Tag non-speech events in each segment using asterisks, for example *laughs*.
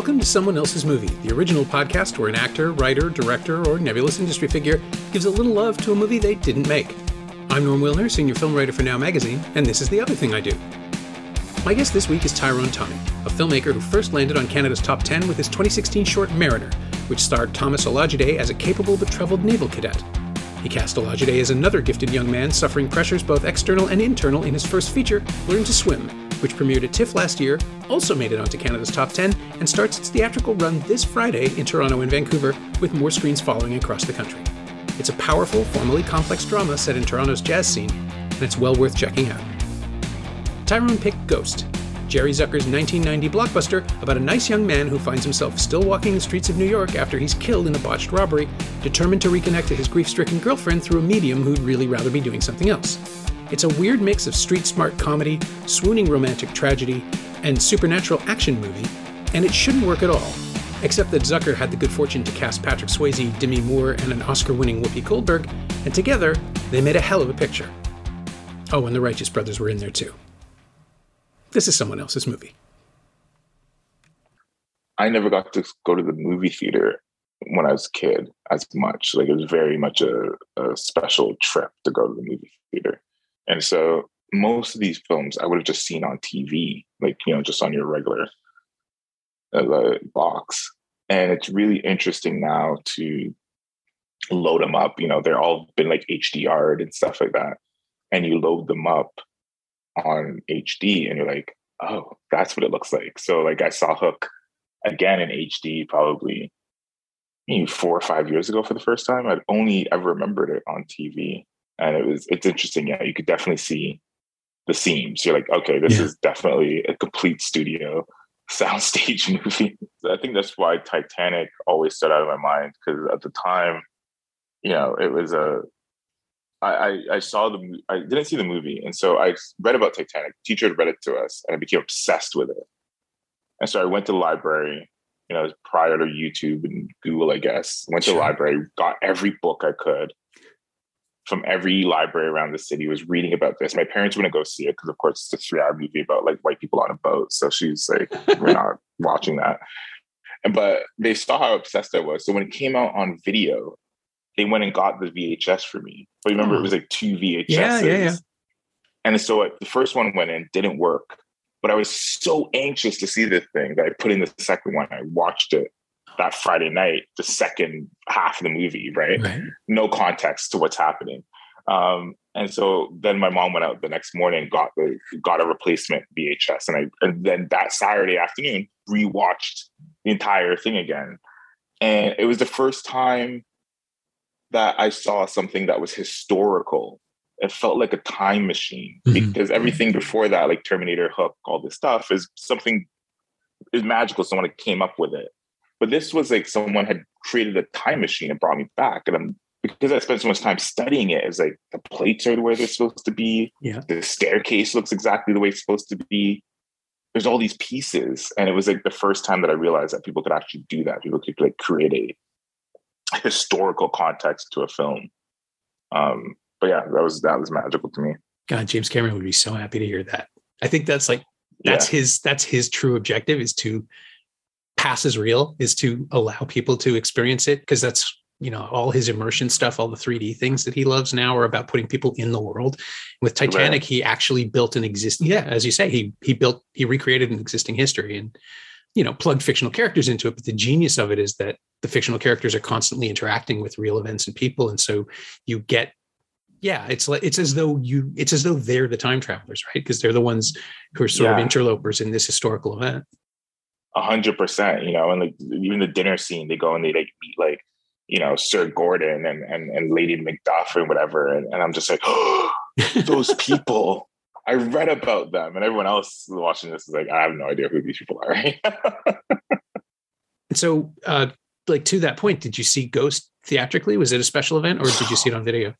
Welcome to Someone Else's Movie, the original podcast where an actor, writer, director, or nebulous industry figure gives a little love to a movie they didn't make. I'm Norm Wilner, senior film writer for Now Magazine, and this is the other thing I do. My guest this week is Thyrone Tommy, a filmmaker who first landed on Canada's top 10 with his 2016 short Mariner, which starred Thomas Olajide as a capable but troubled naval cadet. He cast Olajide as another gifted young man suffering pressures both external and internal in his first feature, Learn to Swim, which premiered at TIFF last year, also made it onto Canada's top 10, and starts its theatrical run this Friday in Toronto and Vancouver, with more screens following across the country. It's a powerful, formally complex drama set in Toronto's jazz scene, and it's well worth checking out. Thyrone picked Ghost, Jerry Zucker's 1990 blockbuster about a nice young man who finds himself still walking the streets of New York after he's killed in a botched robbery, determined to reconnect to his grief stricken girlfriend through a medium who'd really rather be doing something else. It's a weird mix of street smart comedy, swooning romantic tragedy, and supernatural action movie, and it shouldn't work at all. Except that Zucker had the good fortune to cast Patrick Swayze, Demi Moore, and an Oscar winning Whoopi Goldberg, and together, they made a hell of a picture. Oh, and the Righteous Brothers were in there too. This is someone else's movie. I never got to go to the movie theater when I was a kid as much. Like it was very much a, a special trip to go to the movie theater. And so most of these films I would have just seen on TV, like, you know, just on your regular uh, box. And it's really interesting now to load them up. You know, they're all been like HDR'd and stuff like that. And you load them up on HD and you're like, oh, that's what it looks like. So like I saw Hook again in HD probably four or five years ago for the first time. I'd only ever remembered it on TV and it was it's interesting. Yeah, you could definitely see the seams. You're like, okay, this yeah. is definitely a complete studio *laughs* soundstage *laughs* movie. I think that's why Titanic always stood out of my mind because at the time, you know, it was a. I, I, I saw the I didn't see the movie, and so I read about Titanic. The teacher had read it to us, and I became obsessed with it. And so I went to the library, you know, prior to YouTube and Google, I guess. Went to the library, got every book I could, from every library around the city was reading about this. My parents wouldn't go see it because, of course, it's a three-hour movie about like white people on a boat. So she's like, "We're not *laughs* watching that." And but they saw how obsessed I was. So when it came out on video, they went and got the VHS for me. But remember, it hmm. was like two VHSs. Yeah, yeah, yeah. And so the first one went in, didn't work. But I was so anxious to see this thing that I put in the second one. I watched it that Friday night, the second half of the movie, right? right. No context to what's happening. Um, and so then my mom went out the next morning, got the got a replacement VHS, and I and then that Saturday afternoon rewatched the entire thing again. And it was the first time that I saw something that was historical. It felt like a time machine mm-hmm. because everything before that, like Terminator, Hook, all this stuff, is something is magical. Someone came up with it. But this was like someone had created a time machine and brought me back. And I'm because I spent so much time studying it, it's like the plates are the way they're supposed to be. Yeah. The staircase looks exactly the way it's supposed to be. There's all these pieces. And it was like the first time that I realized that people could actually do that. People could like create a historical context to a film. Um, but yeah, that was that was magical to me. God, James Cameron would be so happy to hear that. I think that's like that's yeah. his that's his true objective is to pass as real is to allow people to experience it because that's you know all his immersion stuff all the 3d things that he loves now are about putting people in the world with titanic right. he actually built an existing yeah as you say he he built he recreated an existing history and you know plugged fictional characters into it but the genius of it is that the fictional characters are constantly interacting with real events and people and so you get yeah it's like it's as though you it's as though they're the time travelers right because they're the ones who are sort yeah. of interlopers in this historical event a hundred percent, you know, and like even the dinner scene, they go and they like meet like, you know, Sir Gordon and and, and Lady Macduff and whatever. And, and I'm just like, oh, *gasps* those people. I read about them, and everyone else watching this is like, I have no idea who these people are. *laughs* and so, uh, like to that point, did you see Ghost theatrically? Was it a special event, or did you see it on video?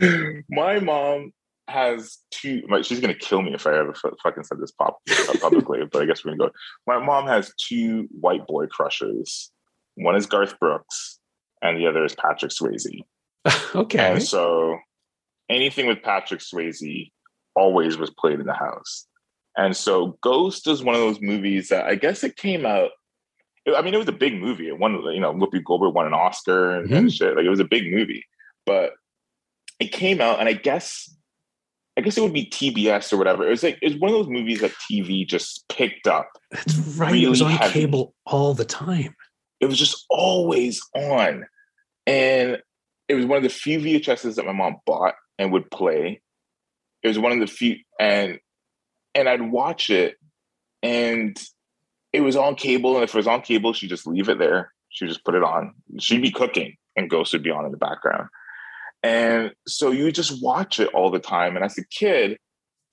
*gasps* My mom has two. Like, she's gonna kill me if I ever fucking said this pop *laughs* publicly. but I guess we're gonna go. My mom has two white boy crushes. One is Garth Brooks, and the other is Patrick Swayze. *laughs* okay. And so anything with Patrick Swayze always was played in the house. And so Ghost is one of those movies that I guess it came out. I mean, it was a big movie. It won, you know, Whoopi Goldberg won an Oscar and, mm-hmm. and shit. Like it was a big movie, but it came out, and I guess, I guess it would be TBS or whatever. It was like it was one of those movies that TV just picked up. That's right. Really it was on heavy. cable all the time. It was just always on, and it was one of the few VHSs that my mom bought and would play. It was one of the few, and and I'd watch it and it was on cable. And if it was on cable, she'd just leave it there. She'd just put it on. She'd be cooking and Ghost would be on in the background. And so you just watch it all the time. And as a kid,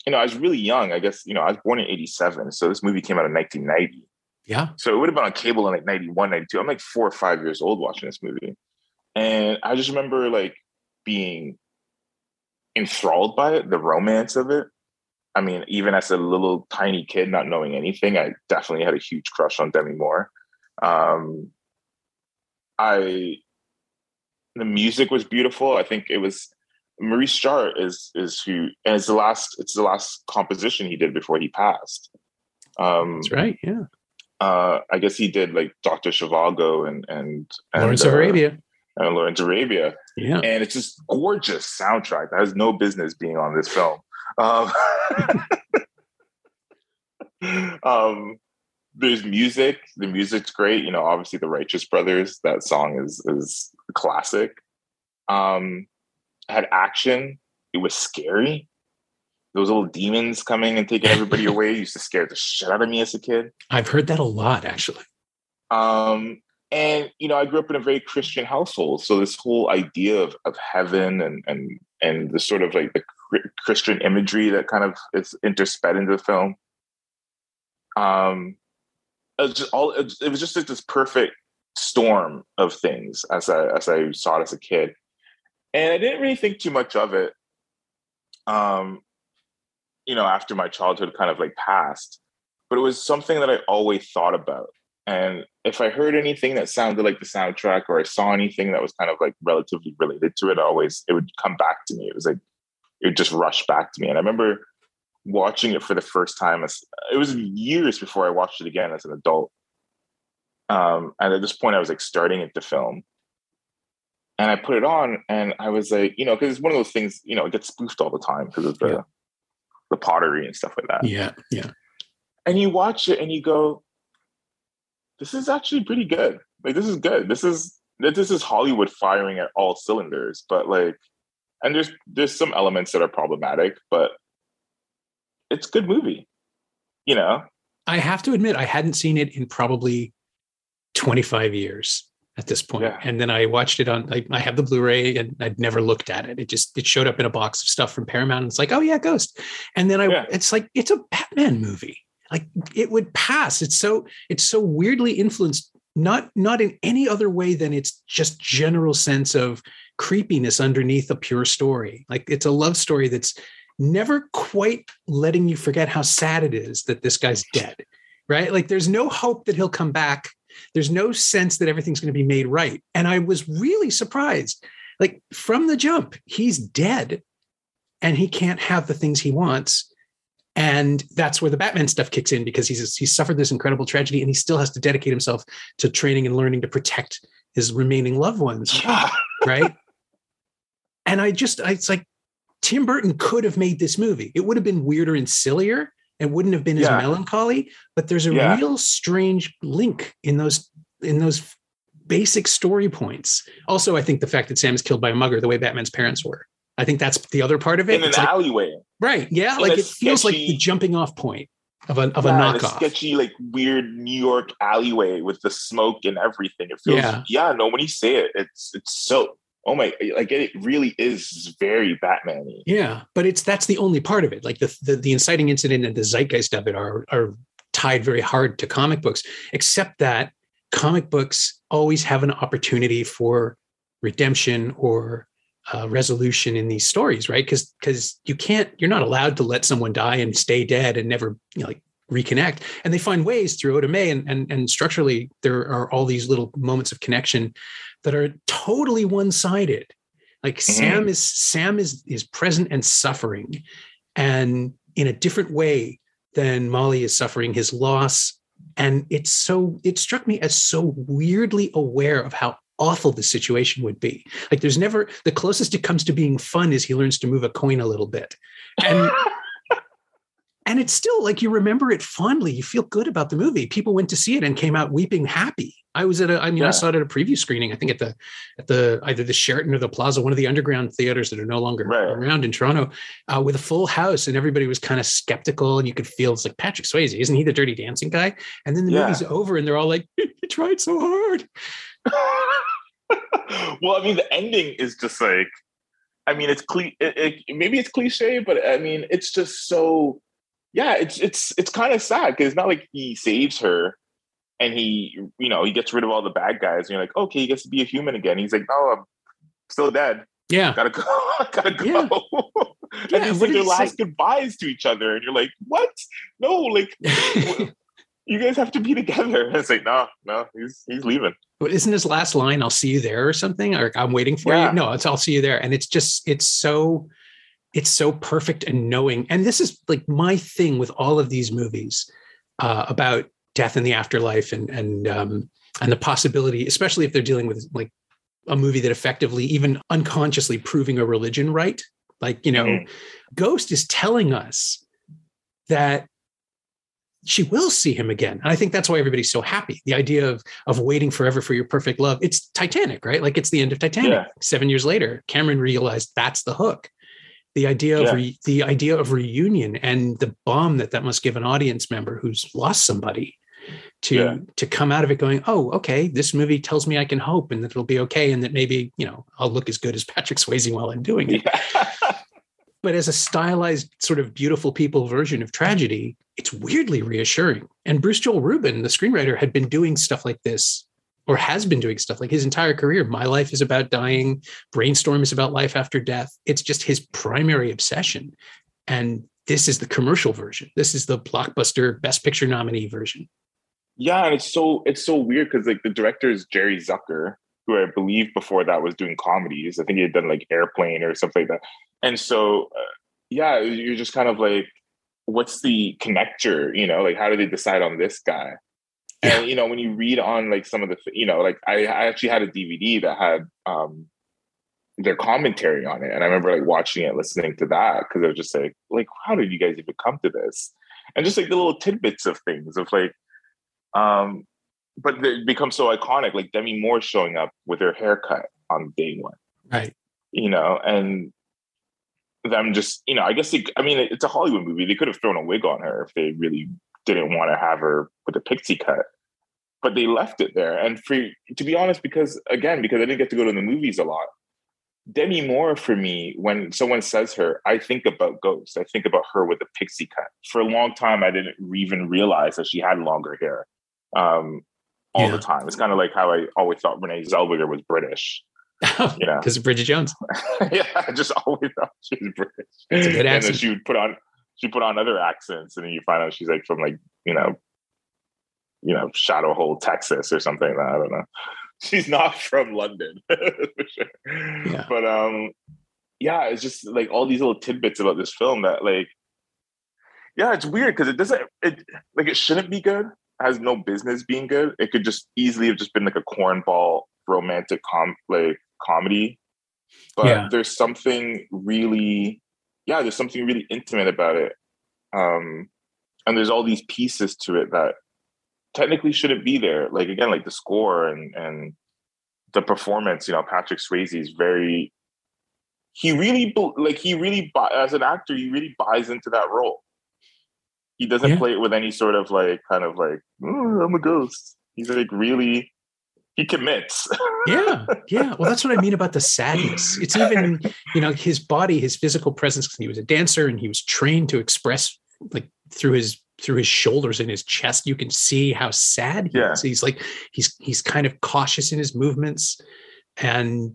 you know, I was really young. I guess, you know, I was born in 87. So this movie came out in 1990. Yeah. So it would have been on cable in like 91, 92. I'm like four or five years old watching this movie. And I just remember like being enthralled by it, the romance of it. I mean, even as a little tiny kid, not knowing anything, I definitely had a huge crush on Demi Moore. Um, I the music was beautiful. I think it was Maurice Jarre is is who, and it's the last it's the last composition he did before he passed. Um, That's right. Yeah. Uh, I guess he did like Doctor Zhivago and and, and Lawrence of uh, Arabia and Lawrence Arabia. Yeah. And it's just gorgeous soundtrack that has no business being on this film. Um, *laughs* um, there's music. The music's great. You know, obviously the Righteous Brothers. That song is is classic. Um, had action. It was scary. Those little demons coming and taking everybody *laughs* away used to scare the shit out of me as a kid. I've heard that a lot, actually. Um, and you know, I grew up in a very Christian household, so this whole idea of of heaven and and and the sort of like the Christian imagery that kind of is intersped into the film. Um, it was just all it, was just like this perfect storm of things as I as I saw it as a kid, and I didn't really think too much of it. Um, you know, after my childhood kind of like passed, but it was something that I always thought about. And if I heard anything that sounded like the soundtrack, or I saw anything that was kind of like relatively related to it, always it would come back to me. It was like it would just rushed back to me. And I remember watching it for the first time. As, it was years before I watched it again as an adult. Um, and at this point, I was like starting at the film. And I put it on, and I was like, you know, because it's one of those things, you know, it gets spoofed all the time because of the yeah. the pottery and stuff like that. Yeah, yeah. And you watch it, and you go, "This is actually pretty good. Like, this is good. This is this is Hollywood firing at all cylinders." But like, and there's there's some elements that are problematic, but it's good movie. You know, I have to admit I hadn't seen it in probably 25 years at this point. Yeah. And then I watched it on like I have the Blu-ray and I'd never looked at it. It just it showed up in a box of stuff from Paramount. And it's like, oh yeah, Ghost. And then I yeah. it's like it's a Batman movie. Like it would pass. It's so it's so weirdly influenced, not not in any other way than it's just general sense of creepiness underneath a pure story. Like it's a love story that's never quite letting you forget how sad it is that this guy's dead, right? Like there's no hope that he'll come back. There's no sense that everything's going to be made right. And I was really surprised. Like from the jump, he's dead and he can't have the things he wants. And that's where the Batman stuff kicks in because he's he's suffered this incredible tragedy and he still has to dedicate himself to training and learning to protect his remaining loved ones. *sighs* Right. And I just, it's like Tim Burton could have made this movie. It would have been weirder and sillier and wouldn't have been as melancholy. But there's a yeah. real strange link in those in those basic story points. Also, I think the fact that Sam is killed by a mugger, the way Batman's parents were. I think that's the other part of it. In it's an like, alleyway. Right. Yeah. In like it sketchy, feels like the jumping off point of a of yeah, a knockoff. A sketchy, like weird New York alleyway with the smoke and everything. It feels yeah, yeah no, when you say it, it's it's so oh my like it really is very batman yeah but it's that's the only part of it. Like the, the, the inciting incident and the zeitgeist of it are are tied very hard to comic books except that comic books always have an opportunity for redemption or uh, resolution in these stories right? Because because you can't you're not allowed to let someone die and stay dead and never you know, like reconnect and they find ways through Oda and, and and structurally there are all these little moments of connection that are totally one-sided like mm-hmm. sam is sam is is present and suffering and in a different way than Molly is suffering his loss. And it's so, it struck me as so weirdly aware of how awful the situation would be. Like there's never, the closest it comes to being fun is he learns to move a coin a little bit. And, *laughs* and it's still like you remember it fondly. You feel good about the movie. People went to see it and came out weeping happy. I was at a, I mean, yeah. I saw it at a preview screening. I think at the, at the either the Sheraton or the Plaza, one of the underground theaters that are no longer right. around in Toronto, uh, with a full house, and everybody was kind of skeptical, and you could feel it's like Patrick Swayze, isn't he the Dirty Dancing guy? And then the yeah. movie's over, and they're all like, "He tried so hard." *laughs* well, I mean, the ending is just like, I mean, it's cli- it, it, maybe it's cliche, but I mean, it's just so yeah, it's it's it's kind of sad because it's not like he saves her and he, you know, he gets rid of all the bad guys, and you're like, okay, he gets to be a human again. He's like, no, I'm still dead. Yeah, gotta go, *laughs* gotta go. Yeah. *laughs* and yeah, these are their last say? goodbyes to each other, and you're like, what? No, like. *laughs* you guys have to be together. And it's like, no, no, he's he's leaving. But isn't his last line, I'll see you there or something? Or I'm waiting for yeah. you? No, it's I'll see you there. And it's just, it's so it's so perfect and knowing. And this is like my thing with all of these movies uh, about death and the afterlife and and um, and the possibility, especially if they're dealing with like a movie that effectively, even unconsciously, proving a religion right. Like you know, mm-hmm. Ghost is telling us that she will see him again. And I think that's why everybody's so happy. The idea of of waiting forever for your perfect love. It's Titanic, right? Like it's the end of Titanic. Yeah. Seven years later, Cameron realized that's the hook the idea yeah. of re, the idea of reunion and the balm that that must give an audience member who's lost somebody to yeah. to come out of it going oh okay this movie tells me i can hope and that it'll be okay and that maybe you know i'll look as good as *laughs* patrick swayze while i'm doing it yeah. *laughs* but as a stylized sort of beautiful people version of tragedy it's weirdly reassuring and bruce joel rubin the screenwriter had been doing stuff like this or has been doing stuff like his entire career. My life is about dying. Brainstorm is about life after death. It's just his primary obsession. And this is the commercial version. This is the blockbuster best picture nominee version. Yeah, and it's so it's so weird because like the director is Jerry Zucker, who I believe before that was doing comedies. I think he had done like Airplane or something like that. And so, uh, yeah, you're just kind of like, what's the connector? You know, like how do they decide on this guy? And you know, when you read on like some of the, you know, like I, I actually had a DVD that had um their commentary on it, and I remember like watching it, listening to that because I was just like, like, how did you guys even come to this? And just like the little tidbits of things of like, um, but it becomes so iconic, like Demi Moore showing up with her haircut on day one, right? You know, and them just, you know, I guess they, I mean, it's a Hollywood movie. They could have thrown a wig on her if they really didn't want to have her with a pixie cut but they left it there. And for to be honest because again because i didn't get to go to the movies a lot demi moore for me when someone says her i think about ghost i think about her with a pixie cut. For a long time i didn't even realize that she had longer hair um, all yeah. the time. It's kind of like how i always thought renee zellweger was british *laughs* you know? Because of bridget jones. *laughs* Yeah i just always thought she was british. It's a good accent. and then she would put on she put on other accents, and then you find out she's like from like you know, you know, Shadow Hole, Texas, or something. I don't know. *laughs* She's not from London, *laughs* for sure. Yeah. But um, yeah, it's just like all these little tidbits about this film that like, yeah, it's weird because it doesn't it like it shouldn't be good. Has no business being good. It could just easily have just been like a cornball romantic com like comedy. But yeah. there's something really yeah, there's something really intimate about it. Um, and there's all these pieces to it that technically shouldn't be there. Like again, like the score and and the performance. You know, Patrick Swayze is very. He really like he really as an actor, he really buys into that role. He doesn't yeah. play it with any sort of like kind of like oh, I'm a ghost. He's like really he commits. *laughs* yeah, yeah. Well, that's what I mean about the sadness. It's even, you know, his body, his physical presence. Because he was a dancer, and he was trained to express like through his through his shoulders and his chest. You can see how sad he yeah. is. He's like he's he's kind of cautious in his movements, and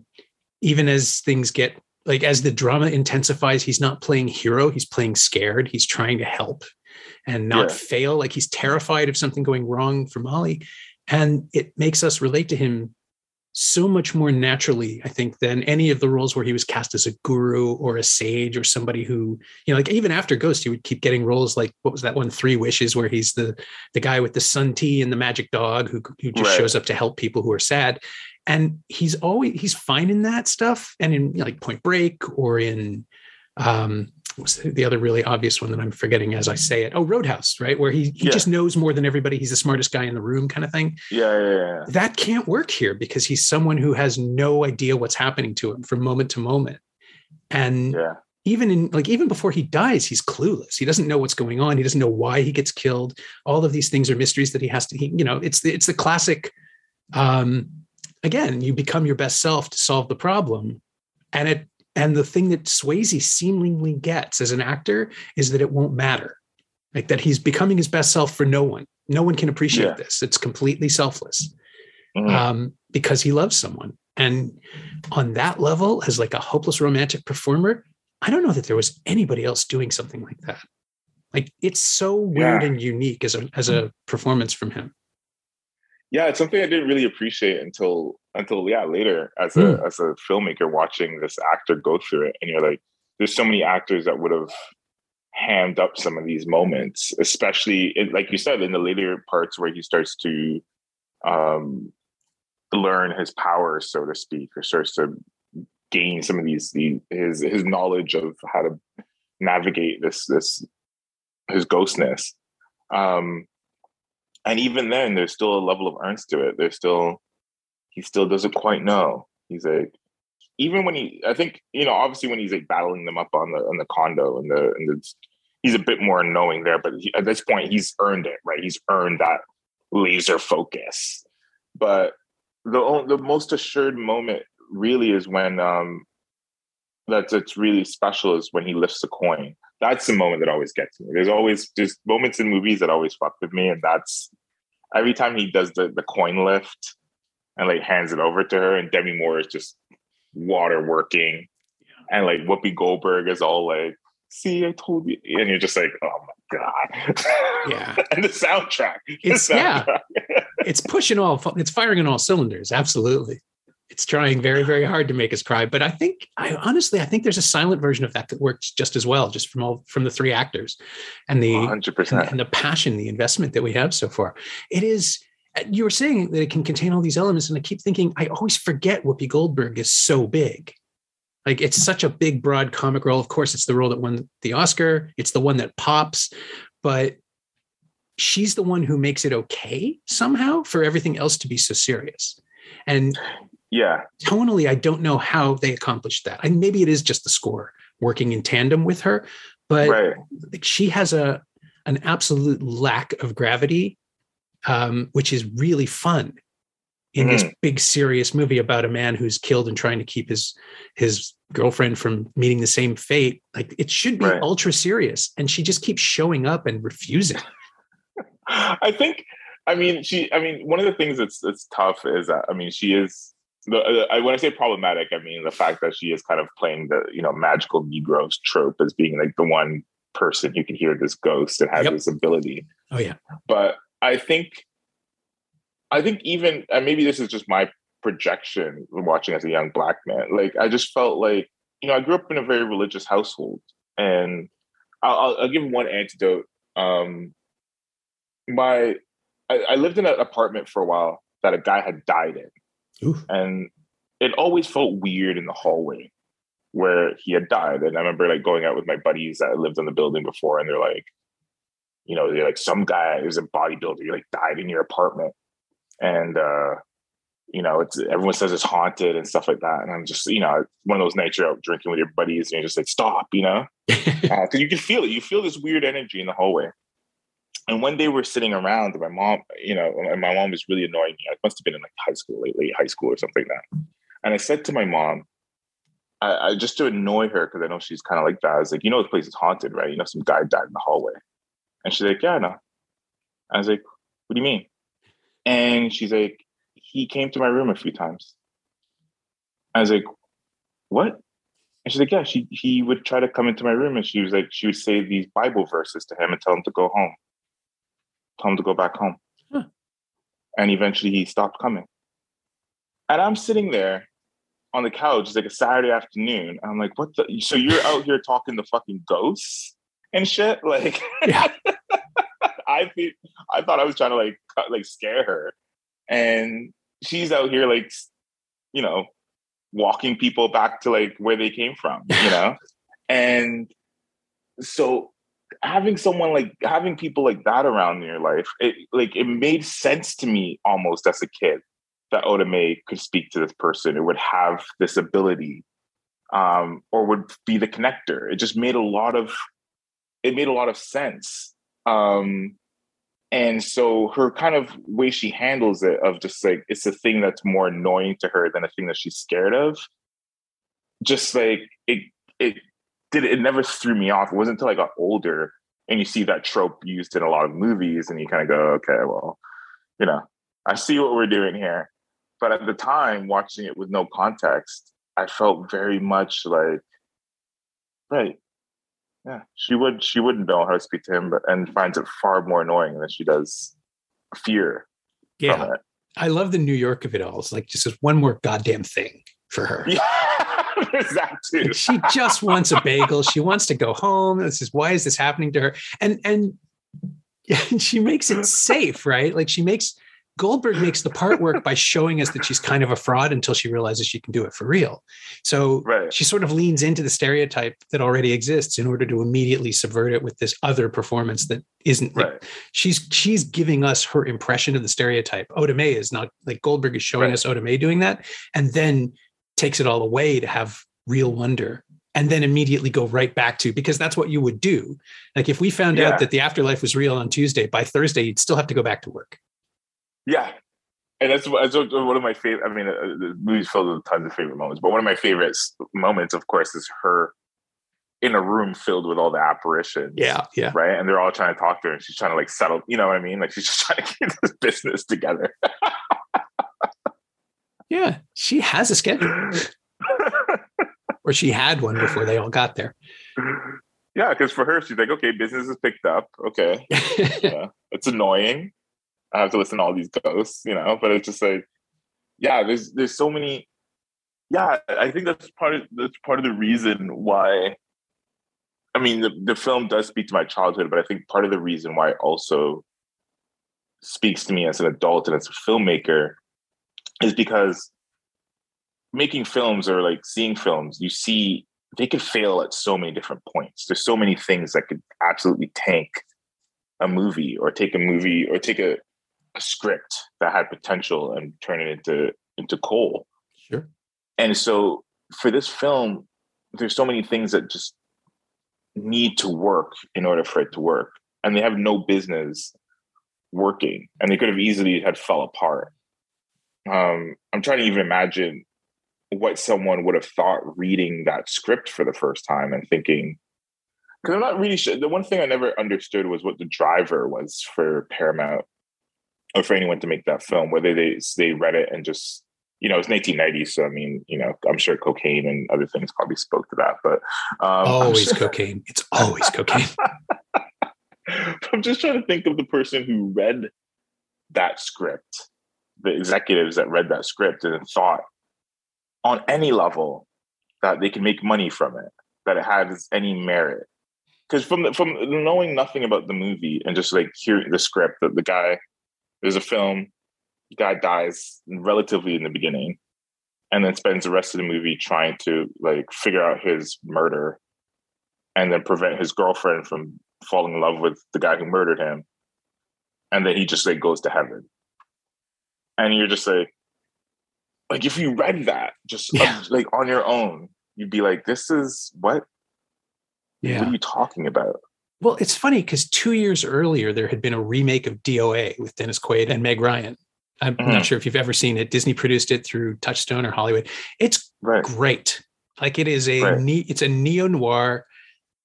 even as things get like as the drama intensifies, he's not playing hero. He's playing scared. He's trying to help and not yeah. fail. Like he's terrified of something going wrong for Molly and it makes us relate to him so much more naturally, I think, than any of the roles where he was cast as a guru or a sage or somebody who, you know, like even after Ghost, he would keep getting roles like what was that one, Three Wishes, where he's the the guy with the sun tea and the magic dog who who just right. shows up to help people who are sad. And he's always he's fine in that stuff. And in you know, like Point Break or in um was the other really obvious one that I'm forgetting as I say it? Oh, Roadhouse, right? Where he, he yeah. just knows more than everybody. He's the smartest guy in the room, kind of thing. Yeah, yeah, yeah, That can't work here because he's someone who has no idea what's happening to him from moment to moment. And yeah. even in like even before he dies, he's clueless. He doesn't know what's going on. He doesn't know why he gets killed. All of these things are mysteries that he has to. He, you know, it's the it's the classic. Um, again, you become your best self to solve the problem, and it and the thing that Swayze seemingly gets as an actor is that it won't matter. Like that he's becoming his best self for no one. No one can appreciate yeah. this. It's completely selfless mm-hmm. um, because he loves someone. And on that level, as like a hopeless romantic performer, I don't know that there was anybody else doing something like that. Like it's so weird yeah. and unique as a as a performance from him yeah, it's something I didn't really appreciate until until yeah later as a mm. as a filmmaker watching this actor go through it, and you're like, there's so many actors that would have hammed up some of these moments, especially in, like you said in the later parts where he starts to um, learn his powers, so to speak, or starts to gain some of these the, his his knowledge of how to navigate this this his ghostness. Um, and even then there's still a level of earnest to it. There's still he still doesn't quite know. He's like even when he i think you know obviously when he's like battling them up on the on the condo and the and the he's a bit more knowing there but he, at this point he's earned it right? He's earned that laser focus. But the the most assured moment really is when um that's it's really special is when he lifts the coin. That's the moment that always gets me. There's always just moments in movies that always fuck with me, and that's every time he does the the coin lift and like hands it over to her, and Demi Moore is just water working, and like Whoopi Goldberg is all like, "See, I told you," and you're just like, "Oh my god!" Yeah, *laughs* and the soundtrack, it's the soundtrack. yeah, *laughs* it's pushing all, it's firing on all cylinders. Absolutely it's trying very very hard to make us cry but i think i honestly i think there's a silent version of that that works just as well just from all from the three actors and the 100% and, and the passion the investment that we have so far. It is you were saying that it can contain all these elements and i keep thinking i always forget whoopi goldberg is so big. Like it's such a big broad comic role. Of course it's the role that won the oscar. It's the one that pops but she's the one who makes it okay somehow for everything else to be so serious. And yeah tonally i don't know how they accomplished that and maybe it is just the score working in tandem with her but right. she has a an absolute lack of gravity um, which is really fun in mm. this big serious movie about a man who's killed and trying to keep his his girlfriend from meeting the same fate like it should be right. ultra serious and she just keeps showing up and refusing *laughs* i think i mean she i mean one of the things that's that's tough is that i mean she is the, uh, when I say problematic, I mean the fact that she is kind of playing the you know magical Negroes trope as being like the one person who can hear this ghost and has yep. this ability. Oh yeah. But I think, I think even and maybe this is just my projection watching as a young black man. Like I just felt like you know I grew up in a very religious household, and I'll, I'll give one antidote. Um, my I, I lived in an apartment for a while that a guy had died in Oof. And it always felt weird in the hallway where he had died. And I remember like going out with my buddies that lived in the building before, and they're like, you know, they're like, some guy is a bodybuilder, he like died in your apartment. And uh, you know, it's everyone says it's haunted and stuff like that. And I'm just, you know, one of those nights you're out drinking with your buddies and you're just like, stop, you know? Because *laughs* uh, you can feel it. You feel this weird energy in the hallway. And one day we're sitting around, my mom, you know, and my mom was really annoying me. I must have been in like high school, late, late high school or something like that. And I said to my mom, I, I just to annoy her because I know she's kind of like that. I was like, you know, the place is haunted, right? You know, some guy died in the hallway. And she's like, yeah, know. I was like, what do you mean? And she's like, he came to my room a few times. I was like, what? And she's like, yeah, she he would try to come into my room and she was like, she would say these Bible verses to him and tell him to go home told him to go back home. Huh. And eventually he stopped coming. And I'm sitting there on the couch. It's like a Saturday afternoon. I'm like, what the? So you're out here talking to fucking ghosts and shit? Like, yeah. *laughs* I think I thought I was trying to like cut, like scare her, and she's out here like, you know, walking people back to like where they came from, you know, *laughs* and so having someone like having people like that around in your life, it like it made sense to me almost as a kid that Oda Mae could speak to this person. It would have this ability, um, or would be the connector. It just made a lot of it made a lot of sense. Um, and so her kind of way she handles it of just like it's a thing that's more annoying to her than a thing that she's scared of. Just like it it did it never threw me off. It wasn't until I got older and you see that trope used in a lot of movies and you kind of go, okay, well, you know, I see what we're doing here. But at the time, watching it with no context, I felt very much like, right, yeah, she would she wouldn't know how to speak to him, but and finds it far more annoying than she does fear. Yeah, I love the New York of it all. It's like just one more goddamn thing for her. *laughs* Yeah. *laughs* that too. she just wants a bagel. She wants to go home. This is why is this happening to her? And and she makes it safe, right? Like she makes Goldberg makes the part work by showing us that she's kind of a fraud until she realizes she can do it for real. So right. she sort of leans into the stereotype that already exists in order to immediately subvert it with this other performance that isn't right. like, she's she's giving us her impression of the stereotype. Oda Mae is not like Goldberg is showing right. us Oda Mae doing that and then takes it all away to have real wonder and then immediately go right back to because that's what you would do. Like if we found yeah. out that the afterlife was real on Tuesday, by Thursday you'd still have to go back to work. Yeah. And that's, that's one of my favorite. I mean, uh, the movie's filled with tons of favorite moments, but one of my favorite moments, of course, is her in a room filled with all the apparitions. Yeah, yeah. Right. And they're all trying to talk to her and she's trying to like settle, you know what I mean? Like she's just trying to *laughs* get this business together. *laughs* yeah. She has a schedule. *laughs* or she had one before they all got there. Yeah, because for her, she's like, okay, business is picked up. Okay. *laughs* yeah. It's annoying. I have to listen to all these ghosts, you know, but it's just like, yeah, there's there's so many. Yeah, I think that's part of that's part of the reason why. I mean, the, the film does speak to my childhood, but I think part of the reason why it also speaks to me as an adult and as a filmmaker is because making films or like seeing films, you see they could fail at so many different points. There's so many things that could absolutely tank a movie or take a movie or take a, a script that had potential and turn it into into coal. Sure. And so for this film, there's so many things that just need to work in order for it to work. And they have no business working. And they could have easily had fell apart. Um, I'm trying to even imagine what someone would have thought reading that script for the first time and thinking, because I'm not really sure. The one thing I never understood was what the driver was for Paramount or for anyone to make that film, whether they they read it and just you know, it's 1990, so I mean, you know, I'm sure cocaine and other things probably spoke to that, but um, always sure. cocaine. It's always cocaine. *laughs* I'm just trying to think of the person who read that script, the executives that read that script and thought on any level that they can make money from it, that it has any merit. Because from the, from knowing nothing about the movie and just like hearing the script, that the guy there's a film, guy dies relatively in the beginning, and then spends the rest of the movie trying to like figure out his murder and then prevent his girlfriend from falling in love with the guy who murdered him. And then he just like goes to heaven. And you're just like, like if you read that just yeah. like on your own, you'd be like, this is what? Yeah. What are you talking about? Well, it's funny because two years earlier, there had been a remake of DOA with Dennis Quaid and Meg Ryan. I'm mm-hmm. not sure if you've ever seen it. Disney produced it through Touchstone or Hollywood. It's right. great. Like it is a right. ne- it's a neo noir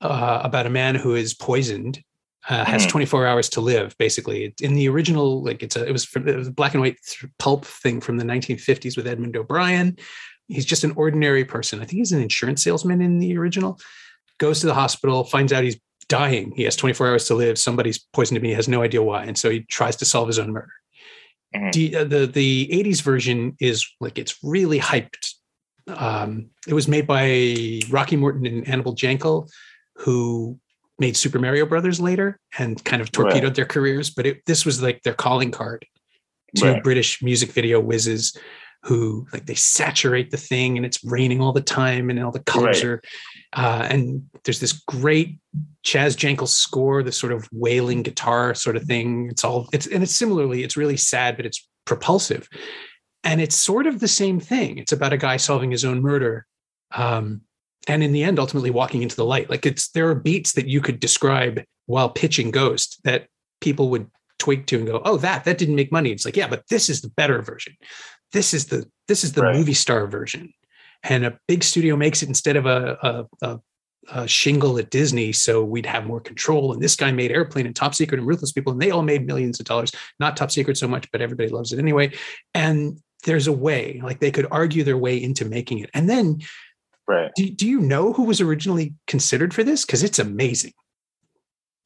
uh, about a man who is poisoned, uh, has mm-hmm. 24 hours to live. Basically, in the original, like it's a it was from it was a black and white pulp thing from the 1950s with Edmund O'Brien. He's just an ordinary person. I think he's an insurance salesman in the original. Goes to the hospital, finds out he's dying. He has 24 hours to live. Somebody's poisoned him. He has no idea why. And so he tries to solve his own murder. mm-hmm. D, uh, the the 80s version is like it's really hyped. Um, it was made by Rocky Morton and Annabel Jankel, who made Super Mario Brothers later and kind of torpedoed right. their careers. But it, this was like their calling card to right. British music video whizzes who like they saturate the thing and it's raining all the time and all the colors right. are uh, and there's this great Chaz Jankel score, this sort of wailing guitar sort of thing. It's all it's and it's similarly, it's really sad, but it's propulsive. And it's sort of the same thing. It's about a guy solving his own murder. Um, and in the end, ultimately walking into the light. Like it's there are beats that you could describe while pitching Ghost that people would twig to and go, oh, that that didn't make money. It's like, yeah, but this is the better version. This is the this is the right. movie star version and a big studio makes it instead of a, a, a, a, shingle at Disney, so we'd have more control. And this guy made Airplane and Top Secret and Ruthless People, and they all made millions of dollars. Not Top Secret so much, but everybody loves it anyway. And there's a way, like they could argue their way into making it. And then, right? Do, do you know who was originally considered for this? Because it's amazing.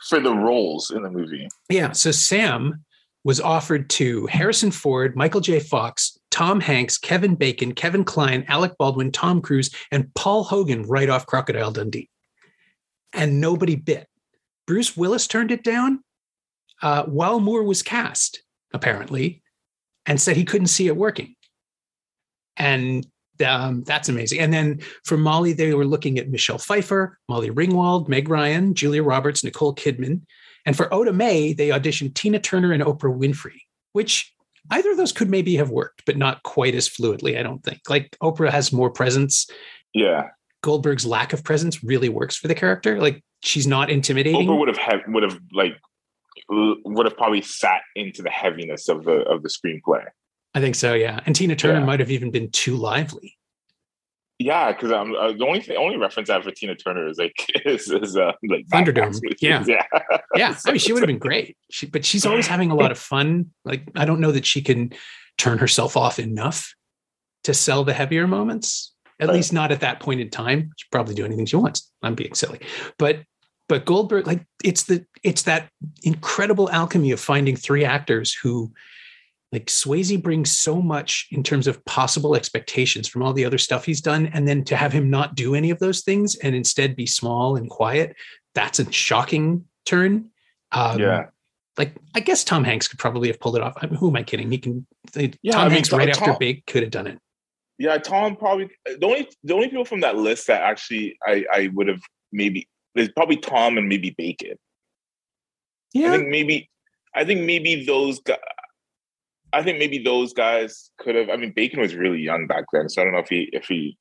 For the roles in the movie. Yeah. So Sam was offered to Harrison Ford, Michael J. Fox, Tom Hanks, Kevin Bacon, Kevin Kline, Alec Baldwin, Tom Cruise, and Paul Hogan right off Crocodile Dundee. And nobody bit. Bruce Willis turned it down uh, while Moore was cast, apparently, and said he couldn't see it working. And um, that's amazing. And then for Molly, they were looking at Michelle Pfeiffer, Molly Ringwald, Meg Ryan, Julia Roberts, Nicole Kidman. And for Oda Mae, they auditioned Tina Turner and Oprah Winfrey, which either of those could maybe have worked, but not quite as fluidly, I don't think. Like Oprah has more presence. Yeah. Goldberg's lack of presence really works for the character. Like she's not intimidating. Oprah would have had, would have like would have probably sat into the heaviness of the of the screenplay. I think so, yeah. And Tina Turner yeah. might have even been too lively. Yeah, because um, uh, the only thing, only reference I have for Tina Turner is like *laughs* is, is uh, like Thunderdome. Yeah, yeah, *laughs* yeah. I mean, she would have been *laughs* great. She, but she's always having a lot of fun. Like, I don't know that she can turn herself off enough to sell the heavier moments. At right. least not at that point in time. She probably do anything she wants. I'm being silly, but but Goldberg, like it's the it's that incredible alchemy of finding three actors who like Swayze brings so much in terms of possible expectations from all the other stuff he's done. And then to have him not do any of those things and instead be small and quiet, that's a shocking turn. Um, yeah. Like I guess Tom Hanks could probably have pulled it off. I mean, who am I kidding? He can. Yeah, Tom I mean, Hanks right Tom, after Big could have done it. Yeah, Tom probably the only the only people from that list that actually I I would have maybe there's probably Tom and maybe Bacon. Yeah, I think maybe I think maybe those guys. I think maybe those guys could have. I mean, Bacon was really young back then, so I don't know if he if he,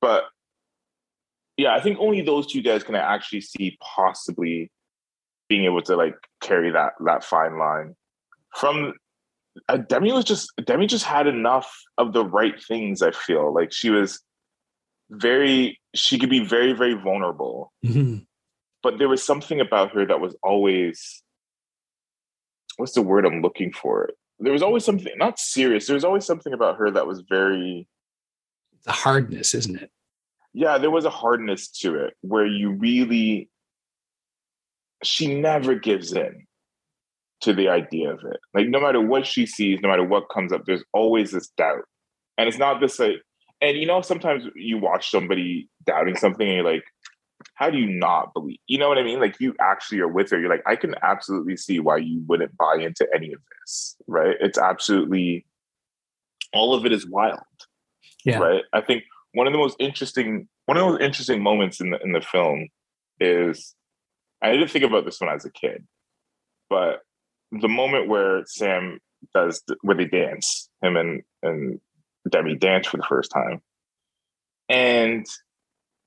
but yeah, I think only those two guys can I actually see possibly being able to like carry that that fine line. From uh, Demi was just Demi just had enough of the right things. I feel like she was very she could be very very vulnerable, mm-hmm. but there was something about her that was always what's the word I'm looking for? There was always something not serious. There was always something about her that was very the hardness, isn't it? Yeah, there was a hardness to it where you really she never gives in to the idea of it. Like no matter what she sees, no matter what comes up, there's always this doubt. And it's not this like and you know, sometimes you watch somebody doubting something and you're like, how do you not believe? You know what I mean? Like you actually are with her. You're like, I can absolutely see why you wouldn't buy into any of this, right? It's absolutely all of it is wild. Yeah. Right. I think one of the most interesting one of the most interesting moments in the in the film is I didn't think about this when I was a kid, but the moment where Sam does where they dance, him and and Debbie dance for the first time. And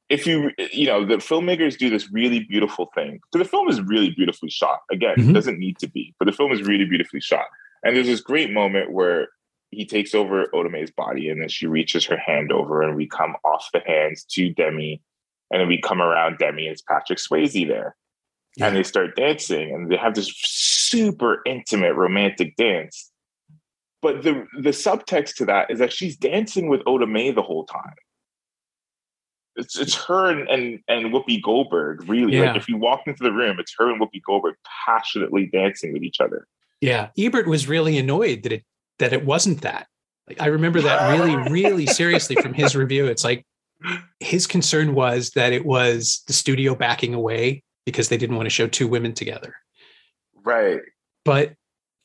if you you know the filmmakers do this really beautiful thing. So the film is really beautifully shot. Again mm-hmm. it doesn't need to be but the film is really beautifully shot. And there's this great moment where he takes over Oda Mae's body and then she reaches her hand over and we come off the hands to Demi and then we come around Demi and it's Patrick Swayze there. Yeah. and they start dancing and they have this super intimate romantic dance. But the the subtext to that is that she's dancing with Oda the whole time it's it's her and and, and Whoopi Goldberg really. Yeah. Like if you walk into the room, it's her and Whoopi Goldberg passionately dancing with each other. Yeah, Ebert was really annoyed that it that it wasn't that. Like I remember that really, really *laughs* seriously from his review. It's like his concern was that it was the studio backing away because they didn't want to show two women together. Right. But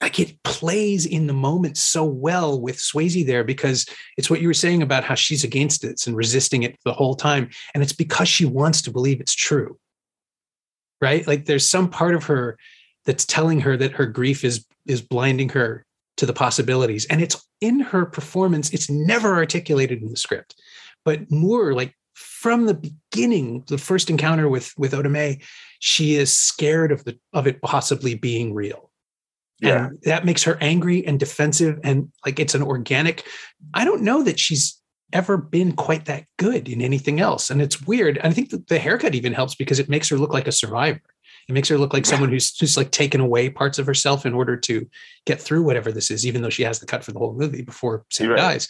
like it plays in the moment so well with Swayze there because it's what you were saying about how she's against it and resisting it the whole time. And it's because she wants to believe it's true. Right. Like there's some part of her that's telling her that her grief is is blinding her to the possibilities. And it's in her performance, it's never articulated in the script. But Moore, like from the beginning, the first encounter with with Oda she is scared of the of it possibly being real yeah. And that makes her angry and defensive and like it's an organic. I don't know that she's ever been quite that good in anything else. And it's weird. I think the haircut even helps because it makes her look like a survivor. It makes her look like someone who's just like taken away parts of herself in order to get through whatever this is, even though she has the cut for the whole movie before Sam right. dies.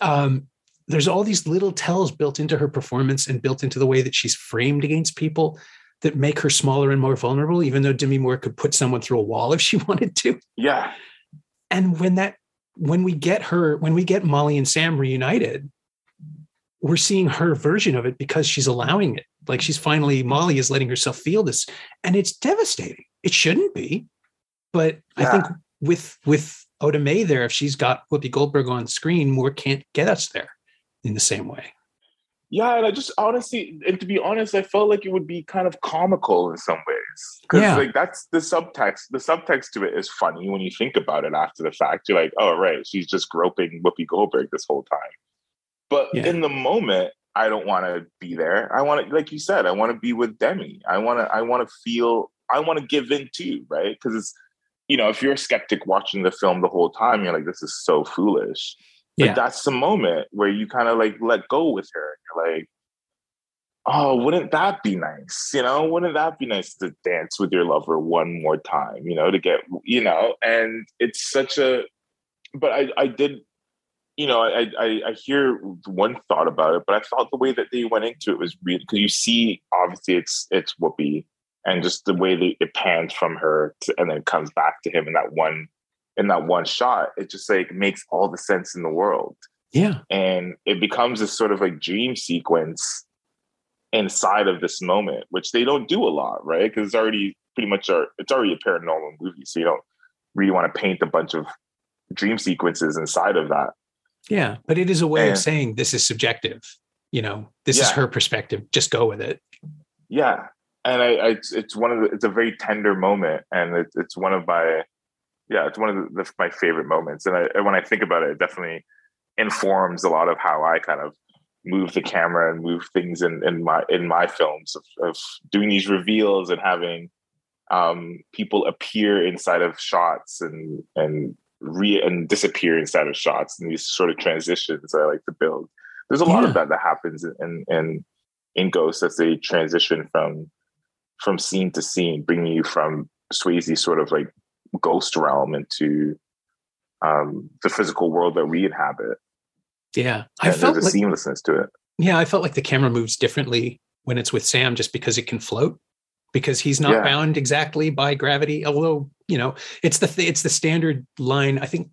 Um, there's all these little tells built into her performance and built into the way that she's framed against people that make her smaller and more vulnerable, even though Demi Moore could put someone through a wall if she *laughs* wanted to. Yeah. And when that, when we get her, when we get Molly and Sam reunited, we're seeing her version of it because she's allowing it. Like she's finally, Molly is letting herself feel this. And it's devastating. It shouldn't be. But yeah. I think with with Oda Mae there, if she's got Whoopi Goldberg on screen, Moore can't get us there in the same way. Yeah, and I just honestly, and to be honest, I felt like it would be kind of comical in some ways because yeah. like that's the subtext. The subtext to it is funny when you think about it after the fact. You're like, oh right, she's just groping Whoopi Goldberg this whole time. But yeah. in the moment, I don't want to be there. I want to, like you said, I want to be with Demi. I want to, I want to feel, I want to give in too, right? Because it's, you know, if you're a skeptic watching the film the whole time, you're like, this is so foolish. But yeah. that's the moment where you kind of like let go with her. You're like, oh, wouldn't that be nice? You know, wouldn't that be nice to dance with your lover one more time, you know, to get, you know, and it's such a, but I, I did, you know, I, I, I hear one thought about it, but I thought the way that they went into it was really, because you see, obviously it's, it's Whoopi and just the way that it pans from her to, and then comes back to him in that one in that one shot, it just like makes all the sense in the world. Yeah. And it becomes this sort of like dream sequence inside of this moment, which they don't do a lot, right? Because it's already pretty much a, it's already a paranormal movie. So you don't really want to paint a bunch of dream sequences inside of that. Yeah. But it is a way and, of saying this is subjective. You know, this yeah. is her perspective. Just go with it. Yeah. And I, I it's, it's one of the, it's a very tender moment. And it, it's one of my, yeah, it's one of the, the, my favorite moments. And I, when I think about it, it definitely informs a lot of how I kind of move the camera and move things in, in my in my films of, of doing these reveals and having um, people appear inside of shots and and re and disappear inside of shots and these sort of transitions I like to build. There's a lot yeah. of that that happens in in in Ghosts as they transition from from scene to scene, bringing you from Swayze sort of like ghost realm into um, the physical world that we inhabit. Yeah, I and felt there's a like, seamlessness to it. Yeah, I felt like the camera moves differently when it's with Sam, just because it can float, because he's not yeah. bound exactly by gravity. Although you know, it's the th- it's the standard line. I think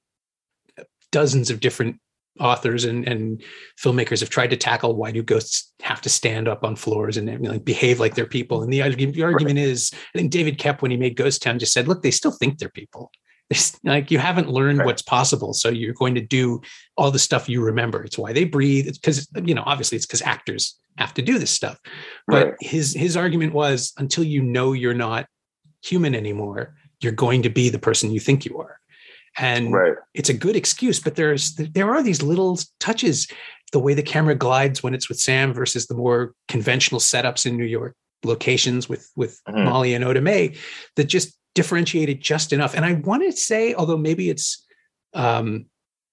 dozens of different authors and, and filmmakers have tried to tackle why do ghosts have to stand up on floors and you know, like behave like they're people. And the, the argument right. is, I think David Koepp, when he made Ghost Town, just said, look, they still think they're people. like you haven't learned right. what's possible, so you're going to do all the stuff you remember. It's why they breathe. It's because you know, obviously, it's because actors have to do this stuff. But right. his his argument was, until you know you're not human anymore, you're going to be the person you think you are and right. it's a good excuse but there's there are these little touches the way the camera glides when it's with sam versus the more conventional setups in new york locations with with mm-hmm. molly and oda mae that just differentiated just enough and i want to say although maybe it's um,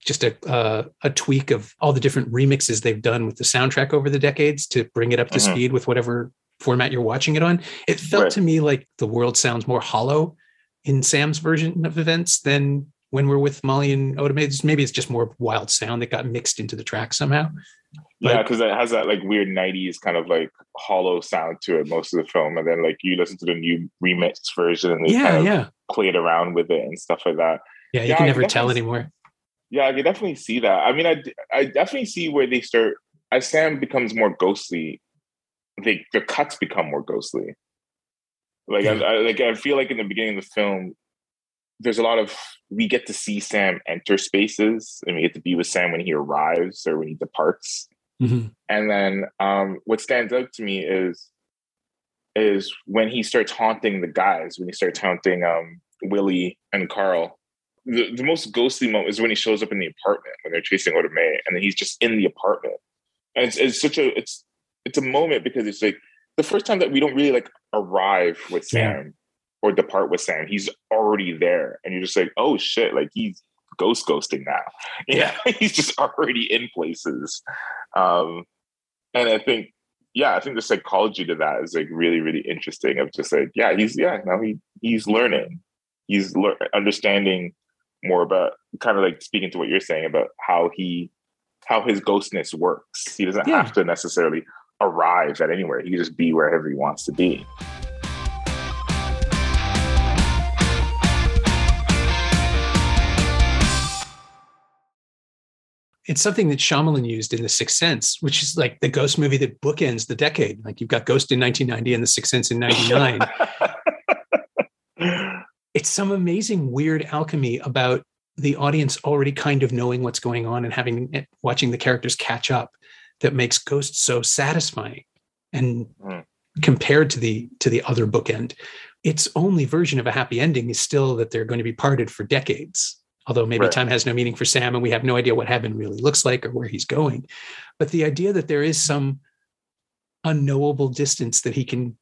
just a uh, a tweak of all the different remixes they've done with the soundtrack over the decades to bring it up to mm-hmm. speed with whatever format you're watching it on it felt right. to me like the world sounds more hollow in sam's version of events than when we're with Molly and Oda. Maybe it's just more wild sound that got mixed into the track somehow. But, yeah, because it has that like weird '90s kind of like hollow sound to it most of the film, and then like you listen to the new remix version and they yeah, kind of yeah. played around with it and stuff like that. Yeah, you yeah, can never tell anymore. Yeah, I can definitely see that. I mean, I I definitely see where they start as Sam becomes more ghostly. They the cuts become more ghostly. Like yeah. I, I like I feel like in the beginning of the film, there's a lot of we get to see Sam enter spaces and we get to be with Sam when he arrives or when he departs. Mm-hmm. And then um, what stands out to me is is when he starts haunting the guys, when he starts haunting um, Willie and Carl. The, the most ghostly moment is when he shows up in the apartment when they're chasing Oda Mae, and then he's just in the apartment. And it's, it's such a it's it's a moment because it's like the first time that we don't really like arrive with Sam. Or depart with Sam. He's already there, and you're just like, oh shit, like he's ghost ghosting now. *laughs* Yeah, *laughs* he's just already in places. Um, and I think, yeah, I think the psychology to that is like really, really interesting. Of just like, yeah, he's yeah, now he he's learning, he's le- understanding more about kind of like speaking to what you're saying about how he how his ghostness works. He doesn't yeah. have to necessarily arrive at anywhere. He can just be wherever he wants to be. It's something that Shyamalan used in The Sixth Sense, which is like the ghost movie that bookends the decade. Like you've got Ghost in 1990 and The Sixth Sense in 99. *laughs* it's some amazing weird alchemy about the audience already kind of knowing what's going on and having watching the characters catch up that makes Ghost so satisfying. And mm. compared to the to the other bookend, its only version of a happy ending is still that they're going to be parted for decades although maybe right. time has no meaning for Sam and we have no idea what heaven really looks like or where he's going. But the idea that there is some unknowable distance that he can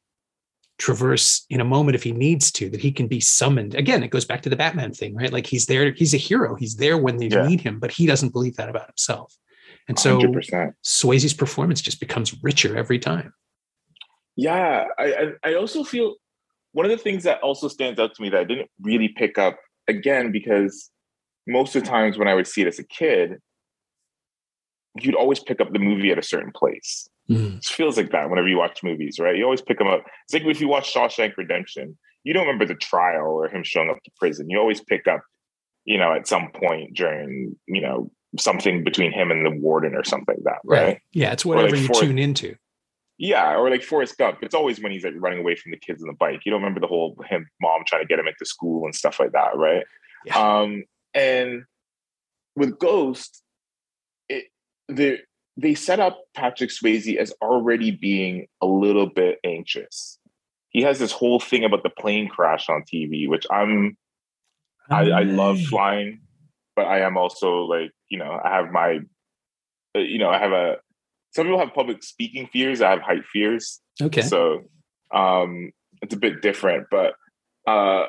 traverse in a moment if he needs to, that he can be summoned. Again, it goes back to the Batman thing, right? Like he's there, he's a hero, he's there when they yeah. need him, but he doesn't believe that about himself. And so 100%. Swayze's performance just becomes richer every time. Yeah, I, I also feel one of the things that also stands out to me that I didn't really pick up again because most of the times when I would see it as a kid, you'd always pick up the movie at a certain place. Mm. It feels like that whenever you watch movies, right? You always pick them up. It's like if you watch Shawshank Redemption, you don't remember the trial or him showing up to prison. You always pick up, you know, at some point during, you know, something between him and the warden or something like that, right? right. Yeah, it's whatever like you Forrest, tune into. Yeah, or like Forrest Gump. It's always when he's like running away from the kids on the bike. You don't remember the whole him mom trying to get him into school and stuff like that, right? Yeah. Um, and with Ghost, it they they set up Patrick Swayze as already being a little bit anxious. He has this whole thing about the plane crash on TV, which I'm I, I love flying, but I am also like, you know, I have my uh, you know, I have a some people have public speaking fears, I have height fears. Okay. So um it's a bit different, but uh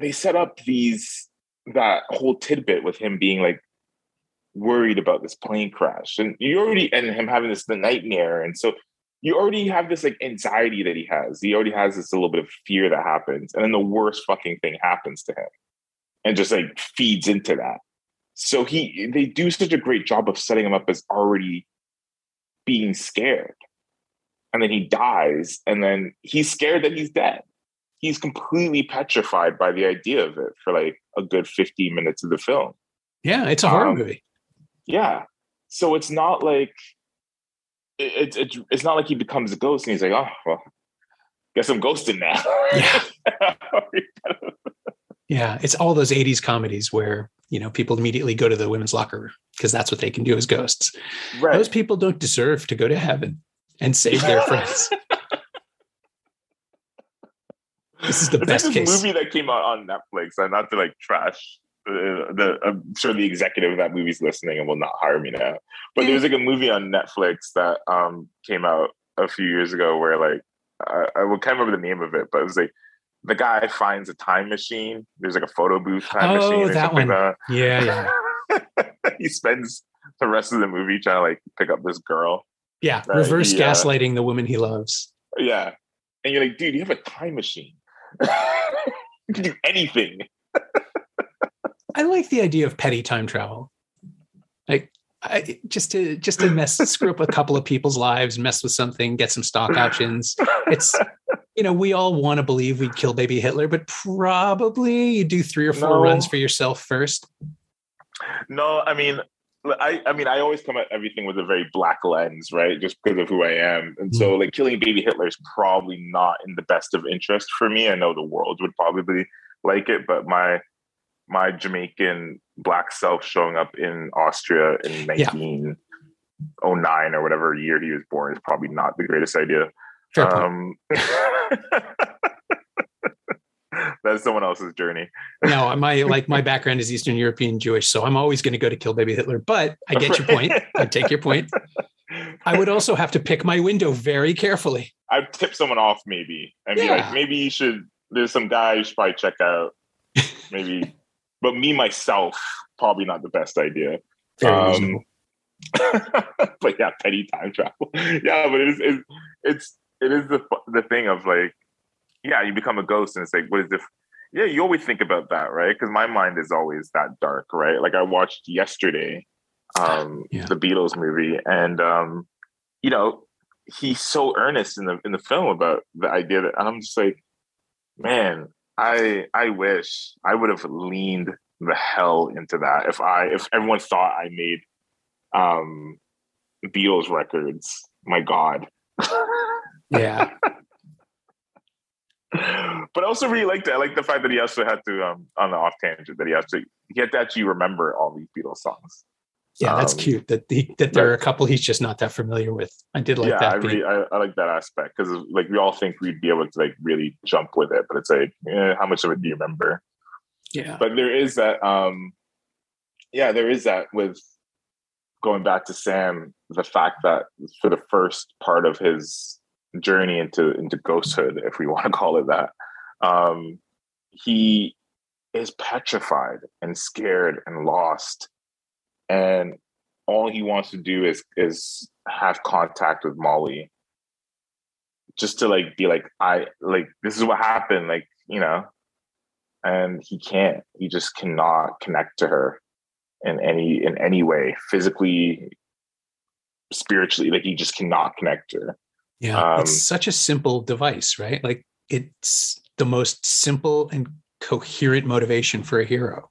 they set up these that whole tidbit with him being like worried about this plane crash. And you already and him having this the nightmare. And so you already have this like anxiety that he has. He already has this little bit of fear that happens. And then the worst fucking thing happens to him and just like feeds into that. So he they do such a great job of setting him up as already being scared. And then he dies. And then he's scared that he's dead he's completely petrified by the idea of it for like a good 15 minutes of the film. Yeah, it's a horror um, movie. Yeah. So it's not like it's it, it's it's not like he becomes a ghost and he's like, oh well, guess I'm ghosting now. Yeah. *laughs* yeah, it's all those 80s comedies where you know people immediately go to the women's locker room because that's what they can do as ghosts. Right. Those people don't deserve to go to heaven and save their *laughs* friends. This is the it's best like this case. movie that came out on Netflix. And not to like trash the, the, I'm sure the executive of that movie's listening and will not hire me now. But there was like a movie on Netflix that um came out a few years ago where like I, I can't remember the name of it, but it was like the guy finds a time machine. There's like a photo booth time oh, machine. Or that one. Like that. Yeah, yeah. *laughs* he spends the rest of the movie trying to like pick up this girl. Yeah, reverse he, gaslighting uh, the woman he loves. Yeah, and you're like, dude, you have a time machine. You can do anything. I like the idea of petty time travel. Like I, just to just to mess screw up a couple of people's lives, mess with something, get some stock options. It's you know, we all want to believe we'd kill baby Hitler, but probably you do three or four no. runs for yourself first. No, I mean, I, I mean, I always come at everything with a very black lens, right? Just because of who I am. And so, mm. like, killing baby Hitler is probably not in the best of interest for me. I know the world would probably like it, but my my Jamaican black self showing up in Austria in 1909 yeah. or whatever year he was born is probably not the greatest idea. Um, *laughs* that's someone else's journey. no, my like my background is Eastern European Jewish, so I'm always going to go to kill baby Hitler. But I get your point. I take your point. I would also have to pick my window very carefully. I'd tip someone off, maybe, and be like, maybe you should. There's some guy you should probably check out. Maybe, *laughs* but me myself, probably not the best idea. Um, *laughs* but yeah, petty time travel. *laughs* yeah, but it is. It, it's it is the the thing of like yeah, you become a ghost, and it's like, what is if? Yeah, you always think about that, right? Because my mind is always that dark, right? Like I watched yesterday, *laughs* um, yeah. the Beatles movie, and um, you know, he's so earnest in the in the film about the idea that I'm just like, man, I I wish I would have leaned the hell into that if I if everyone thought I made um Beatles records. My God. yeah *laughs* but I also really liked it. I like the fact that he also had to, um, on the off tangent, that he has to he had to actually remember all these Beatles songs. Yeah, that's um, cute. That the that there are a couple he's just not that familiar with. I did like yeah, that. I, really, I, I like that aspect because like we all think we'd be able to like really jump with it, but it's like, eh, how much of it do you remember? Yeah, but there is that. um Yeah, there is that with going back to Sam. The fact that for the first part of his journey into into ghosthood, if we *laughs* want to call it that, um, he is petrified and scared and lost, and all he wants to do is is have contact with Molly, just to like be like I like this is what happened, like you know, and he can't. He just cannot connect to her in any in any way, physically, spiritually. Like he just cannot connect to her yeah, um, it's such a simple device, right? Like it's the most simple and coherent motivation for a hero.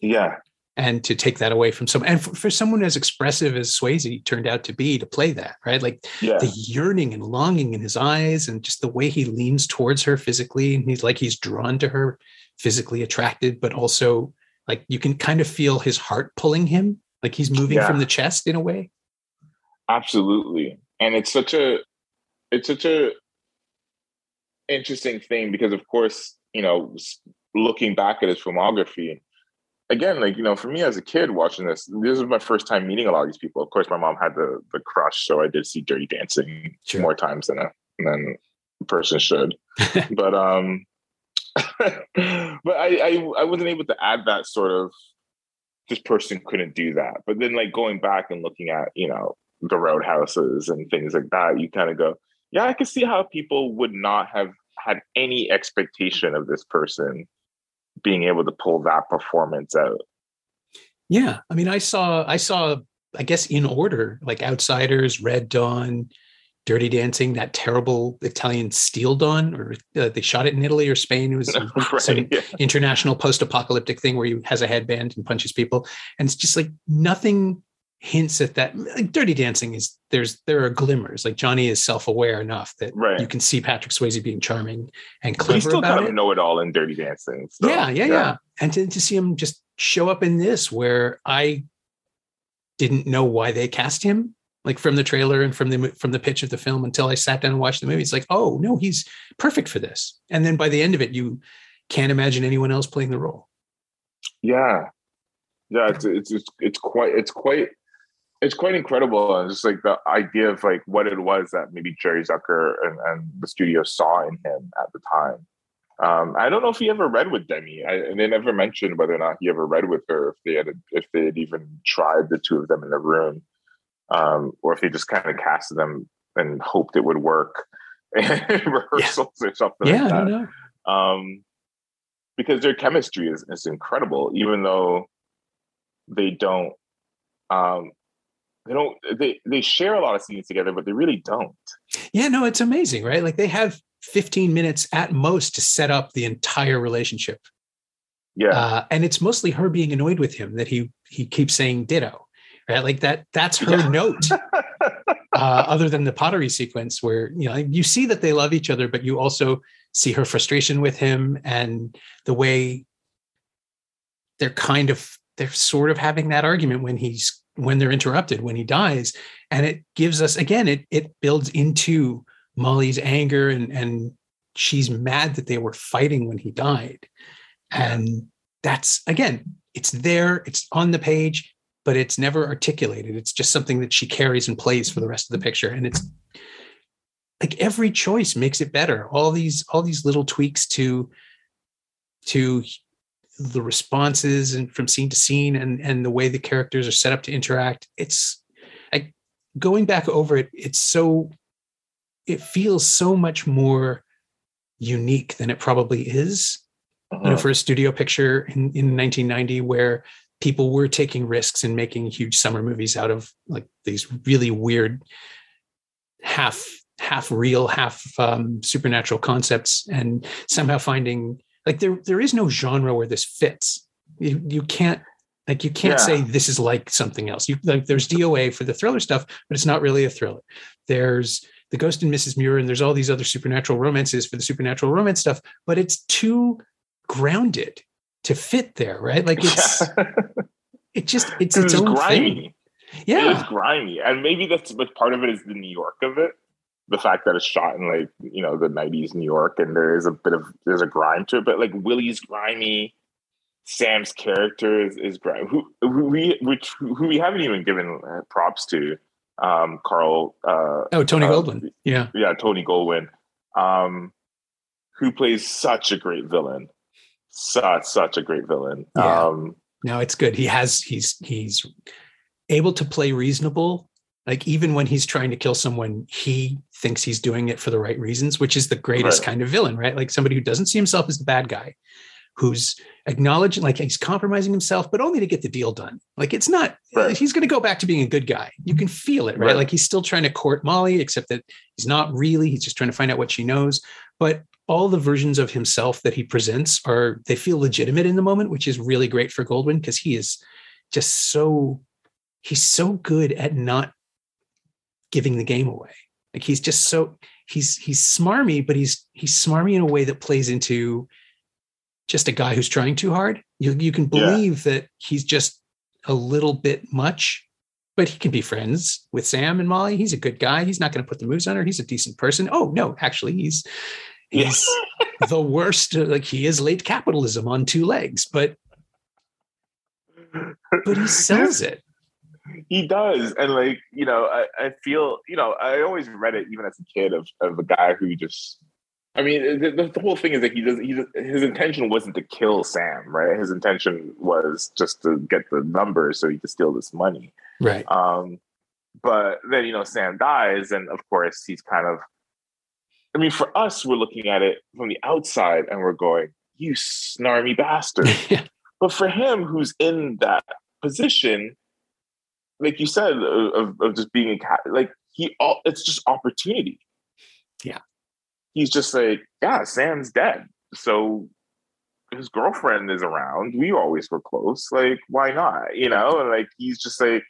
Yeah. And to take that away from someone, and for, for, someone as expressive as Swayze turned out to be, to play that, right? Like yeah. the yearning and longing in his eyes, and just the way he leans towards her physically, and he's like he's drawn to her, physically attracted, but also like you can kind of feel his heart pulling him, like he's moving yeah. from the chest in a way. Absolutely, and it's such a it's such a interesting thing because of course you know looking back at his filmography again like you know for me as a kid watching this this was my first time meeting a lot of these people. Of course my mom had the the crush so i did see dirty dancing sure. more times than a than a person should. *laughs* But um *laughs* but I, I i wasn't able to add that sort of this person couldn't do that. But then like going back and looking at you know the roadhouses and things like that you kind of go yeah, I could see how people would not have had any expectation of this person being able to pull that performance out. Yeah, I mean, I saw, I saw, I guess in order, like Outsiders, Red Dawn, Dirty Dancing, that terrible Italian Steel Dawn, or uh, they shot it in Italy or Spain. It was *laughs* right, some yeah. international post-apocalyptic thing where he has a headband and punches people, and it's just like nothing hints at that. Like dirty dancing is there's there are glimmers. Like johnny is self-aware enough that right. you can see patrick swayze being charming and clever but still about kind of it. know it all in dirty dancing so, yeah, yeah, yeah. yeah. And to, to see him just show up in this where i didn't know why they cast him like from the trailer and from the from the pitch of the film until i sat down and watched the movie it's like oh no he's perfect for this. And then by the end of it you can't imagine anyone else playing the role. Yeah. Yeah it's it's it's, it's quite it's quite it's quite incredible and just like the idea of like what it was that maybe Jerry Zucker and, and the studio saw in him at the time. Um, I don't know if he ever read with Demi. I, and they never mentioned whether or not he ever read with her, if they had if they had even tried the two of them in the room, um, or if they just kind of casted them and hoped it would work *laughs* in rehearsals yeah. or something. Yeah, like I know. Um, because their chemistry is, is incredible, even though they don't um, they don't they they share a lot of scenes together but they really don't yeah no it's amazing right like they have 15 minutes at most to set up the entire relationship Yeah. Uh, and it's mostly her being annoyed with him that he he keeps saying ditto. Right. Like that, that's her Yeah. note. *laughs* Uh, other than the pottery sequence where you know you see that they love each other, but you also see her frustration with him and the way they're kind of they're sort of having that argument when he's when they're interrupted when he dies and it gives us again it it builds into molly's anger and and she's mad that they were fighting when he died. And that's again it's there it's on the page but it's never articulated. It's just something that she carries and plays for the rest of the picture. And it's like every choice makes it better. All these all these little tweaks to to the responses and from scene to scene and and the way the characters are set up to interact it's like going back over it it's so it feels so much more unique than it probably is you know Uh-huh. for a studio picture in, in 1990 where people were taking risks and making huge summer movies out of like these really weird half half real half um, supernatural concepts and somehow finding like there there is no genre where this fits you you can't like you can't Yeah. say this is like something else you like there's doa for the thriller stuff but it's not really a thriller there's the ghost and mrs muir and there's all these other supernatural romances for the supernatural romance stuff but it's too grounded to fit there right like it's *laughs* it just it's its it's own grimy. thing Yeah, It is yeah grimy, and maybe that's but part of it is the New York of it. The fact that it's shot in like you know the '90s New York, and there is a bit of there's a grime to it. But like Willie's grimy, Sam's character is, is grimy. Who, who we which who we haven't even given uh, props to, um, Carl. Uh, oh tony uh, goldwyn yeah yeah, Tony Goldwyn, um, who plays such a great villain, such such a great villain. Yeah. Um, no it's good he has he's he's able to play reasonable like even when he's trying to kill someone he thinks he's doing it for the right reasons which is the greatest Right. kind of villain right like somebody who doesn't see himself as the bad guy who's acknowledging like he's compromising himself but only to get the deal done like it's not Right. he's going to go back to being a good guy you can feel it right? Right. like he's still trying to court molly except that he's not really he's just trying to find out what she knows but all the versions of himself that he presents are they feel legitimate in the moment which is really great for goldwyn because he is just so he's so good at not giving the game away like he's just so he's he's smarmy but he's he's smarmy in a way that plays into just a guy who's trying too hard. You, you can Yeah. believe that he's just a little bit much but he can be friends with sam and molly. He's a good guy. He's not going to put the moves on her. He's a decent person. Oh no actually he's he's the worst uh, like he is late capitalism on two legs but but he sells it he does and like you know I, I feel you know i always read it even as a kid of, of a guy who just i mean the, the, whole thing is that he does he does, his intention wasn't to kill sam right? His intention was just to get the numbers so he could steal this money. Right. Um but then you know sam dies and of course he's kind of i mean for us we're looking at it from the outside and we're going you snarmy bastard. *laughs* But for him, who's in that position, like you said, of, of just being a cat, like he, all it's just opportunity. Yeah. He's just like, yeah, Sam's dead. So his girlfriend is around. We always were close. Like, why not? You know, and like he's just like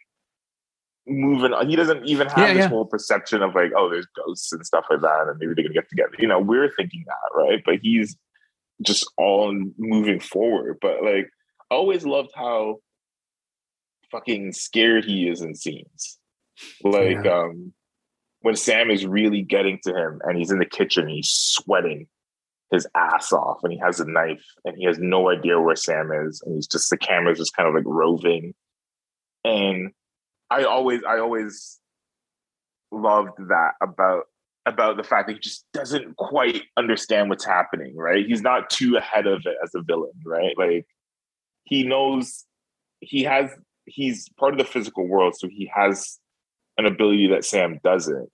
moving on. He doesn't even have Yeah, this yeah. whole perception of like, oh, there's ghosts and stuff like that, and maybe they're gonna get together. You know, we're thinking that, right? But he's just all moving forward. But like, I always loved how fucking scared he is in scenes. Like, Yeah. um, when Sam is really getting to him and he's in the kitchen, he's sweating his ass off and he has a knife and he has no idea where Sam is. And he's just, the camera's just kind of like roving. And I always, I always loved that about about the fact that he just doesn't quite understand what's happening, right? He's not too ahead of it as a villain, right? Like he knows he has he's part of the physical world, so he has an ability that Sam doesn't.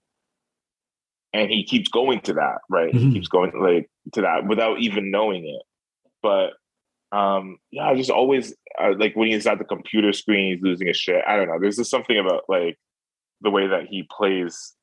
And he keeps going to that, right? Mhm. He keeps going like to that without even knowing it. But um yeah, I just always uh, like when he's at the computer screen, he's losing his shit. I don't know. There's just something about like the way that he plays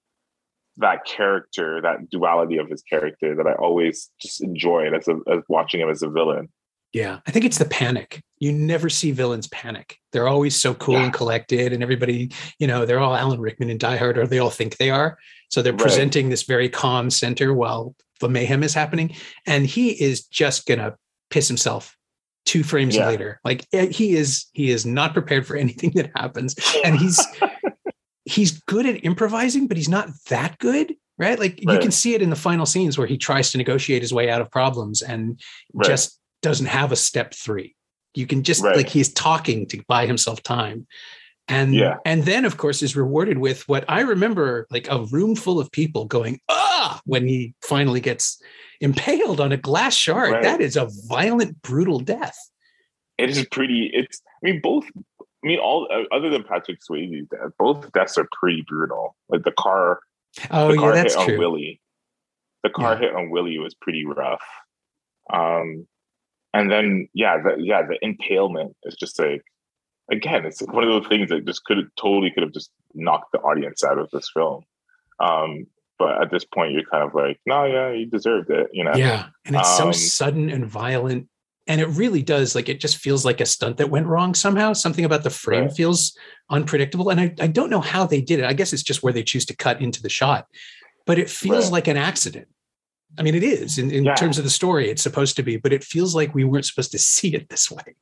that character, that duality of his character that I always just enjoyed as a, as watching him as a villain. Yeah, I think it's the panic. You never see villains panic. They're always so cool Yeah. and collected, and everybody, you know, they're all Alan Rickman and Die Hard, or they all think they are. So they're Right. presenting this very calm center while the mayhem is happening, and he is just gonna piss himself two frames Yeah. later. Like eh, he is, he is not prepared for *laughs* anything that happens, and he's *laughs* he's good at improvising, but he's not that good, right? Like you can see it in the final scenes where he tries to negotiate his way out of problems and Right. just doesn't have a step three. You can just Right. like he's talking to buy himself time. And Yeah. and then of course is rewarded with what I remember like a room full of people going, ah, when he finally gets impaled on a glass shard. Right. That is a violent, brutal death. it is pretty. It's. I mean, both. I mean, all uh, other than Patrick Swayze's death, both deaths are pretty brutal. Like the car, Oh the yeah, car that's hit on. Willie. The car Yeah. hit on Willie was pretty rough. Um, and then yeah, the, yeah, the impalement is just like again, it's one of those things that just could have totally could have just knocked the audience out of this film. Um, but at this point, you're kind of like, no, yeah, you deserved it, you know. Yeah. And it's so Um, sudden and violent. And it really does like it just feels like a stunt that went wrong somehow. Something about the frame Right. feels unpredictable. And I, I don't know how they did it. I guess it's just where they choose to cut into the shot, but it feels Right. like an accident. I mean, it is in, in Yeah. terms of the story, it's supposed to be, but it feels like we weren't supposed to *laughs* see it this way.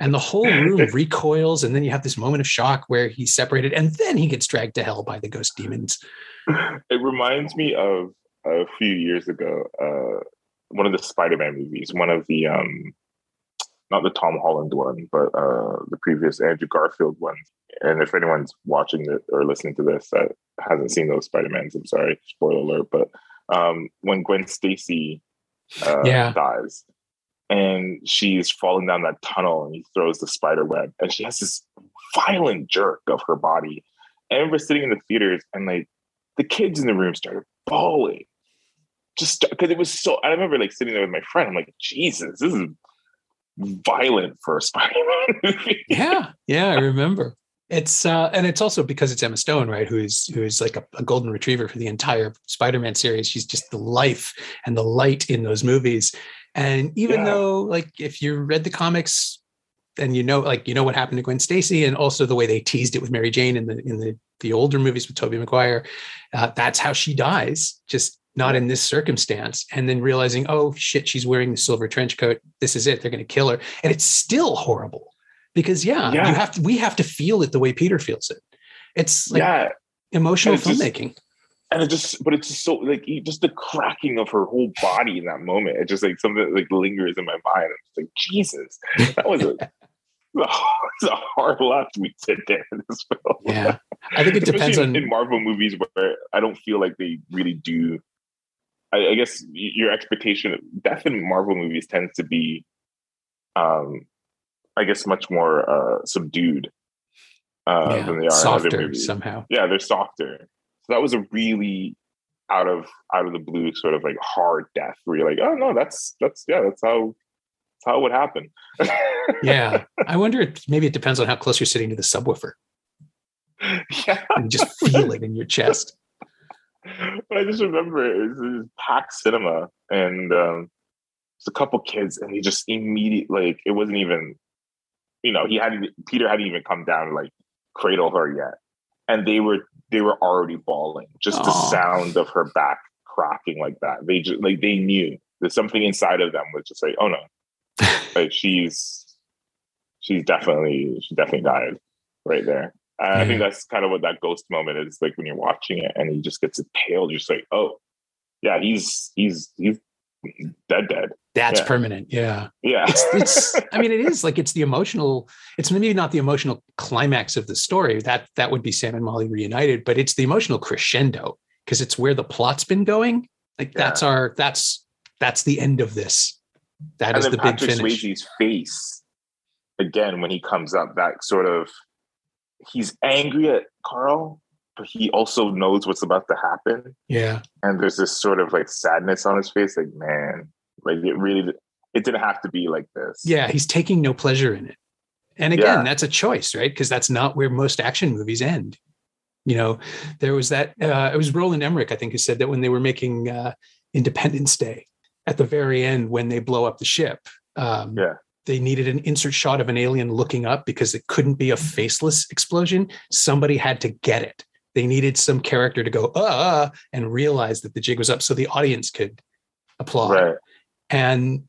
and the whole room *laughs* recoils, and then you have this moment of shock where he's separated, and then he gets dragged to hell by the ghost demons. it reminds me of a few years ago, uh, one of the Spider-Man movies, one of the um, not the Tom Holland one, but uh, the previous Andrew Garfield one. And if anyone's watching it or listening to this that hasn't seen those Spider-Mans, I'm sorry, spoiler alert. But um, when Gwen Stacy uh, Yeah. dies, and she's falling down that tunnel, and he throws the spider web, and she has this violent jerk of her body. And I remember sitting in the theaters and like the kids in the room started bawling. Just because it was so I remember like sitting there with my friend. I'm like, Jesus, this is violent for a Spider-Man *laughs* movie. yeah yeah i remember it's uh and it's also because it's emma stone right who's who's like a, a golden retriever for the entire spider-man series. She's just the life and the light in those movies. And even Yeah. though like if you read the comics and you know like you know what happened to gwen stacy and also the way they teased it with mary jane in the in the the older movies with tobey maguire uh, that's how she dies just not in this circumstance. And then realizing oh shit she's wearing the silver trench coat. This is it. They're going to kill her. And it's still horrible because yeah, Yeah. you have to we have to feel it the way peter feels it it's like yeah. emotional it's just- filmmaking And it just but it's just so like just the cracking of her whole body in that moment. It just like something that like lingers in my mind. I'm just like, Jesus, that was a *laughs* *laughs* it's a hard left we did there in this film. yeah i think it depends in, on in Marvel movies where I don't feel like they really do. I, I guess your expectation, of death in Marvel movies tends to be, um, I guess, much more uh, subdued uh, yeah, than they are in softer other movies. somehow Yeah, they're softer. So that was a really out of out of the blue sort of like hard death where you're like, oh no, that's that's yeah, that's how that's how it would happen. *laughs* yeah i wonder if maybe it depends on how close you're sitting to the subwoofer yeah. and you just feel it in your chest *laughs* but I just remember it was, it was packed cinema and um it's a couple kids and they just immediately like it wasn't even you know he hadn't Peter hadn't even come down to like cradle her yet. And they were they were already bawling. Just the sound of her back cracking like that. They just like they knew there's something inside of them was just like oh no. *laughs* Like she's she's definitely she definitely died right there. And I think that's kind of what that ghost moment is like when you're watching it and he just gets impaled. You're just like, oh, yeah, he's he's he's dead, dead. that's Yeah. permanent yeah Yeah, it's it's *laughs* i mean it is like it's the emotional it's maybe not the emotional climax of the story that that would be sam and molly reunited but it's the emotional crescendo because it's where the plot's been going like Yeah. that's our that's that's the end of this That and is the big Patrick finish Swayze's face again when he comes up. That sort of he's angry at Carl, he also knows what's about to happen. yeah And there's this sort of like sadness on his face. Like, man, like it really, it didn't have to be like this. yeah he's taking no pleasure in it and again Yeah. that's a choice right because that's not where most action movies end you know there was that uh, it was roland emmerich i think who said that when they were making uh, independence day at the very end when they blow up the ship. Um, Yeah. They needed an insert shot of an alien looking up because it couldn't be a faceless explosion. Somebody had to get it. They needed some character to go, uh, and realize that the jig was up so the audience could applaud. Right. And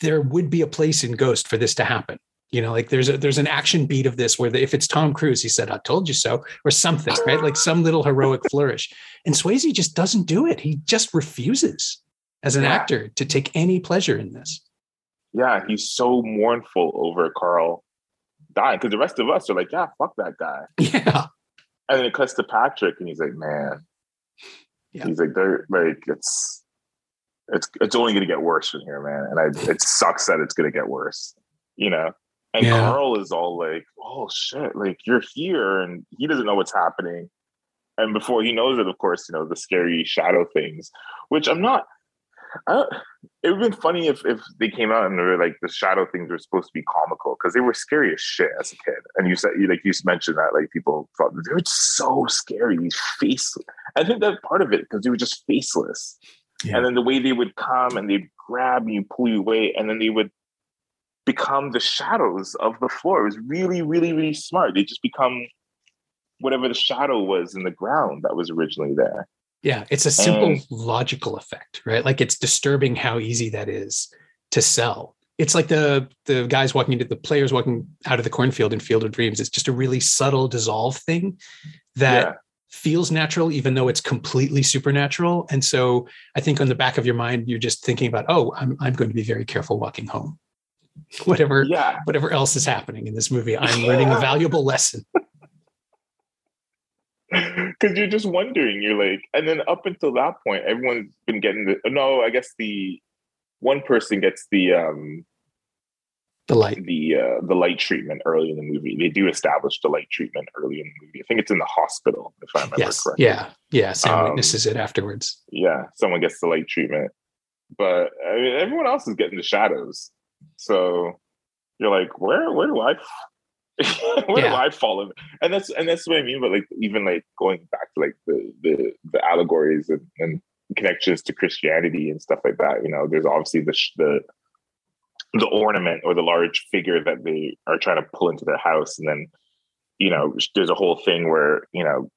there would be a place in Ghost for this to happen. You know, like there's a there's an action beat of this where the, if it's Tom Cruise, he said, "I told you so," or something, right? Like some little heroic *laughs* flourish. And Swayze just doesn't do it. He just refuses as an Yeah. actor to take any pleasure in this. Yeah, he's so mournful over Carl dying because the rest of us are like, yeah, fuck that guy. *laughs* Yeah, And then it cuts to Patrick, and he's like, man, Yeah. he's like, they're like, it's, it's, it's only going to get worse from here, man. And I, it sucks that it's going to get worse, you know. And Yeah. Carl is all like, oh shit, like you're here, and he doesn't know what's happening. And before he knows it, of course, you know the scary shadow things, which I'm not. I it would have been funny if if they came out and they were like the shadow things were supposed to be comical because they were scary as shit as a kid. And you said you like you mentioned that like people thought they were so scary, these faceless. I think that's part of it because they were just faceless. Yeah. And then the way they would come and they'd grab you, pull you away, and then they would become the shadows of the floor. It was really, really, really smart. They just become whatever the shadow was in the ground that was originally there. Yeah. It's a simple And- logical effect, right? Like it's disturbing how easy that is to sell. It's like the the guys walking into the players walking out of the cornfield in Field of Dreams. It's just a really subtle dissolve thing that yeah. feels natural, even though it's completely supernatural. And so I think on the back of your mind, you're just thinking about, oh, I'm I'm going to be very careful walking home. *laughs* Whatever Yeah. whatever else is happening in this movie, I'm *laughs* learning a valuable lesson. *laughs* Because you're just wondering, you're like, and then up until that point, everyone's been getting the no, I guess the one person gets the um The light. the uh the light treatment early in the movie. They do establish the light treatment early in the movie. I think it's in the hospital, if I remember Yes. correctly. Yeah. Yeah. Sam Um, witnesses it afterwards. yeah, someone gets the light treatment, but I mean, everyone else is getting the shadows. So you're like, where where do I *laughs* where Yeah. do I fall in? And that's and that's what I mean. But like even like going back to like the the the allegories and, and connections to Christianity and stuff like that. You know, there's obviously the the the ornament or the large figure that they are trying to pull into their house, and then you know there's a whole thing where you know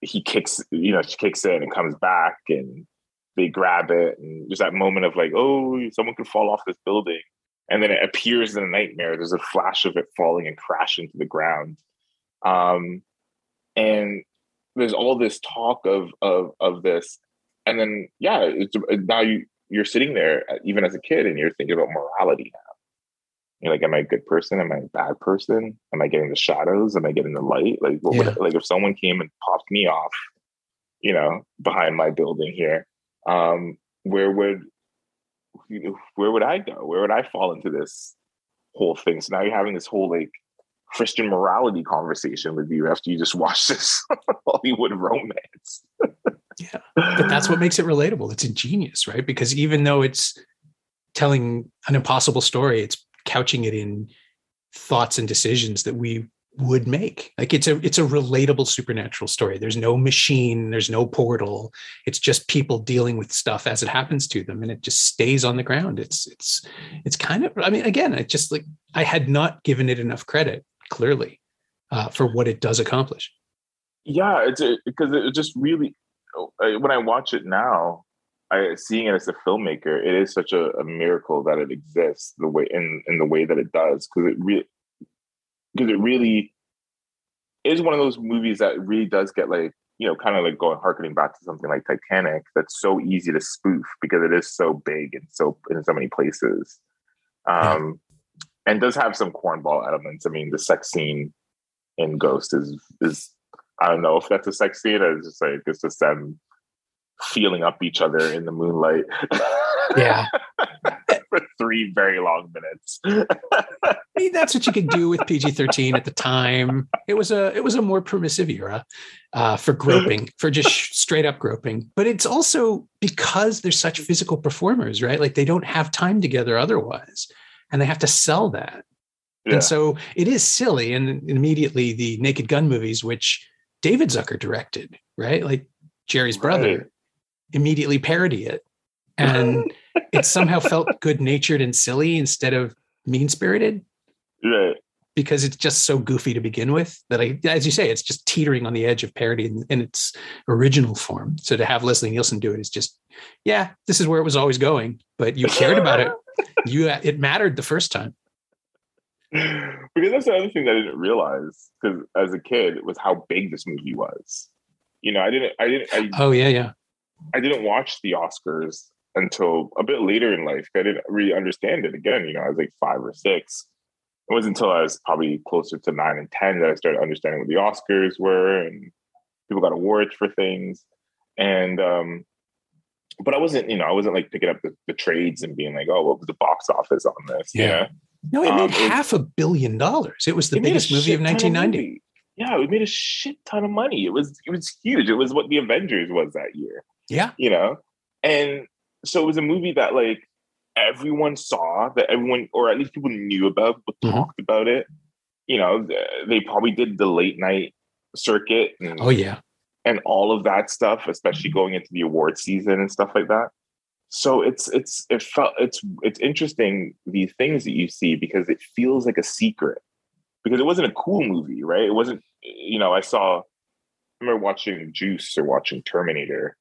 he kicks you know she kicks it and comes back and they grab it and there's that moment of like oh someone could fall off this building and then it appears in a nightmare. There's a flash of it falling and crashing to the ground. Um and there's all this talk of of of this. And then yeah it's now you you're sitting there uh, even as a kid and you're thinking about morality now. You're like am i a good person? Am i a bad person? Am i getting the shadows? Am i getting the light? Like what would like if someone came and popped me off you know behind my building here um where would where would i go where would i fall into this whole thing so now you're having this whole like christian morality conversation with you after you just watch this *laughs* hollywood romance Yeah. But that's what makes it relatable. It's ingenious, right? Because even though it's telling an impossible story, it's couching it in thoughts and decisions that we would make. Like it's a it's a relatable supernatural story. There's no machine, there's no portal. It's just people dealing with stuff as it happens to them and it just stays on the ground. It's it's it's kind of I mean again, it just like I had not given it enough credit clearly uh, for what it does accomplish. yeah it's because it just really when i watch it now I seeing it as a filmmaker, it is such a, a miracle that it exists the way in in the way that it does because it really because it really is one of those movies that really does get like you know kind of like going harkening back to something like Titanic that's so easy to spoof because it is so big and so in so many places, um, and does have some cornball elements. I mean, the sex scene in Ghost is is I don't know if that's a sex scene. It's just like it's just them feeling up each other in the moonlight. Yeah. *laughs* three very long minutes. *laughs* I mean, that's what you could do with PG thirteen at the time. It was a it was a more permissive era uh, for groping, for just *laughs* straight up groping. But it's also because they're such physical performers, right? Like they don't have time together otherwise, and they have to sell that. Yeah. And so it is silly. And immediately the Naked Gun movies, which David Zucker directed, right? Like Jerry's brother, Right. immediately parody it. and *laughs* *laughs* it somehow felt good natured and silly instead of mean spirited. Right. Because it's just so goofy to begin with that I, as you say, it's just teetering on the edge of parody in, in its original form. So to have Leslie Nielsen do it is just, yeah, this is where it was always going. But you cared about it. *laughs* You uh, it mattered the first time. Because that's the other thing that I didn't realize because as a kid was how big this movie was. You know, I didn't, I didn't, I, oh yeah, yeah. I didn't watch the Oscars until a bit later in life. I didn't really understand it. Again, you know, I was like five or six. It wasn't until I was probably closer to nine and ten that I started understanding what the Oscars were and people got awards for things. And um, but I wasn't, you know, I wasn't like picking up the, the trades and being like, oh, what was the box office on this? Yeah. No, it made um, half a billion dollars. It was the biggest movie of 1990. Movie. Yeah, it made a shit ton of money. It was it was huge. It was what the Avengers was that year. Yeah. You know? And so it was a movie that like everyone saw, that everyone or at least people knew about, but mm-hmm. talked about it. You know, they probably did the late night circuit. And, oh yeah. And all of that stuff, especially going into the award season and stuff like that so it's it's it felt it's it's interesting the things that you see because it feels like a secret because it wasn't a cool movie right it wasn't you know i saw I remember watching juice or watching terminator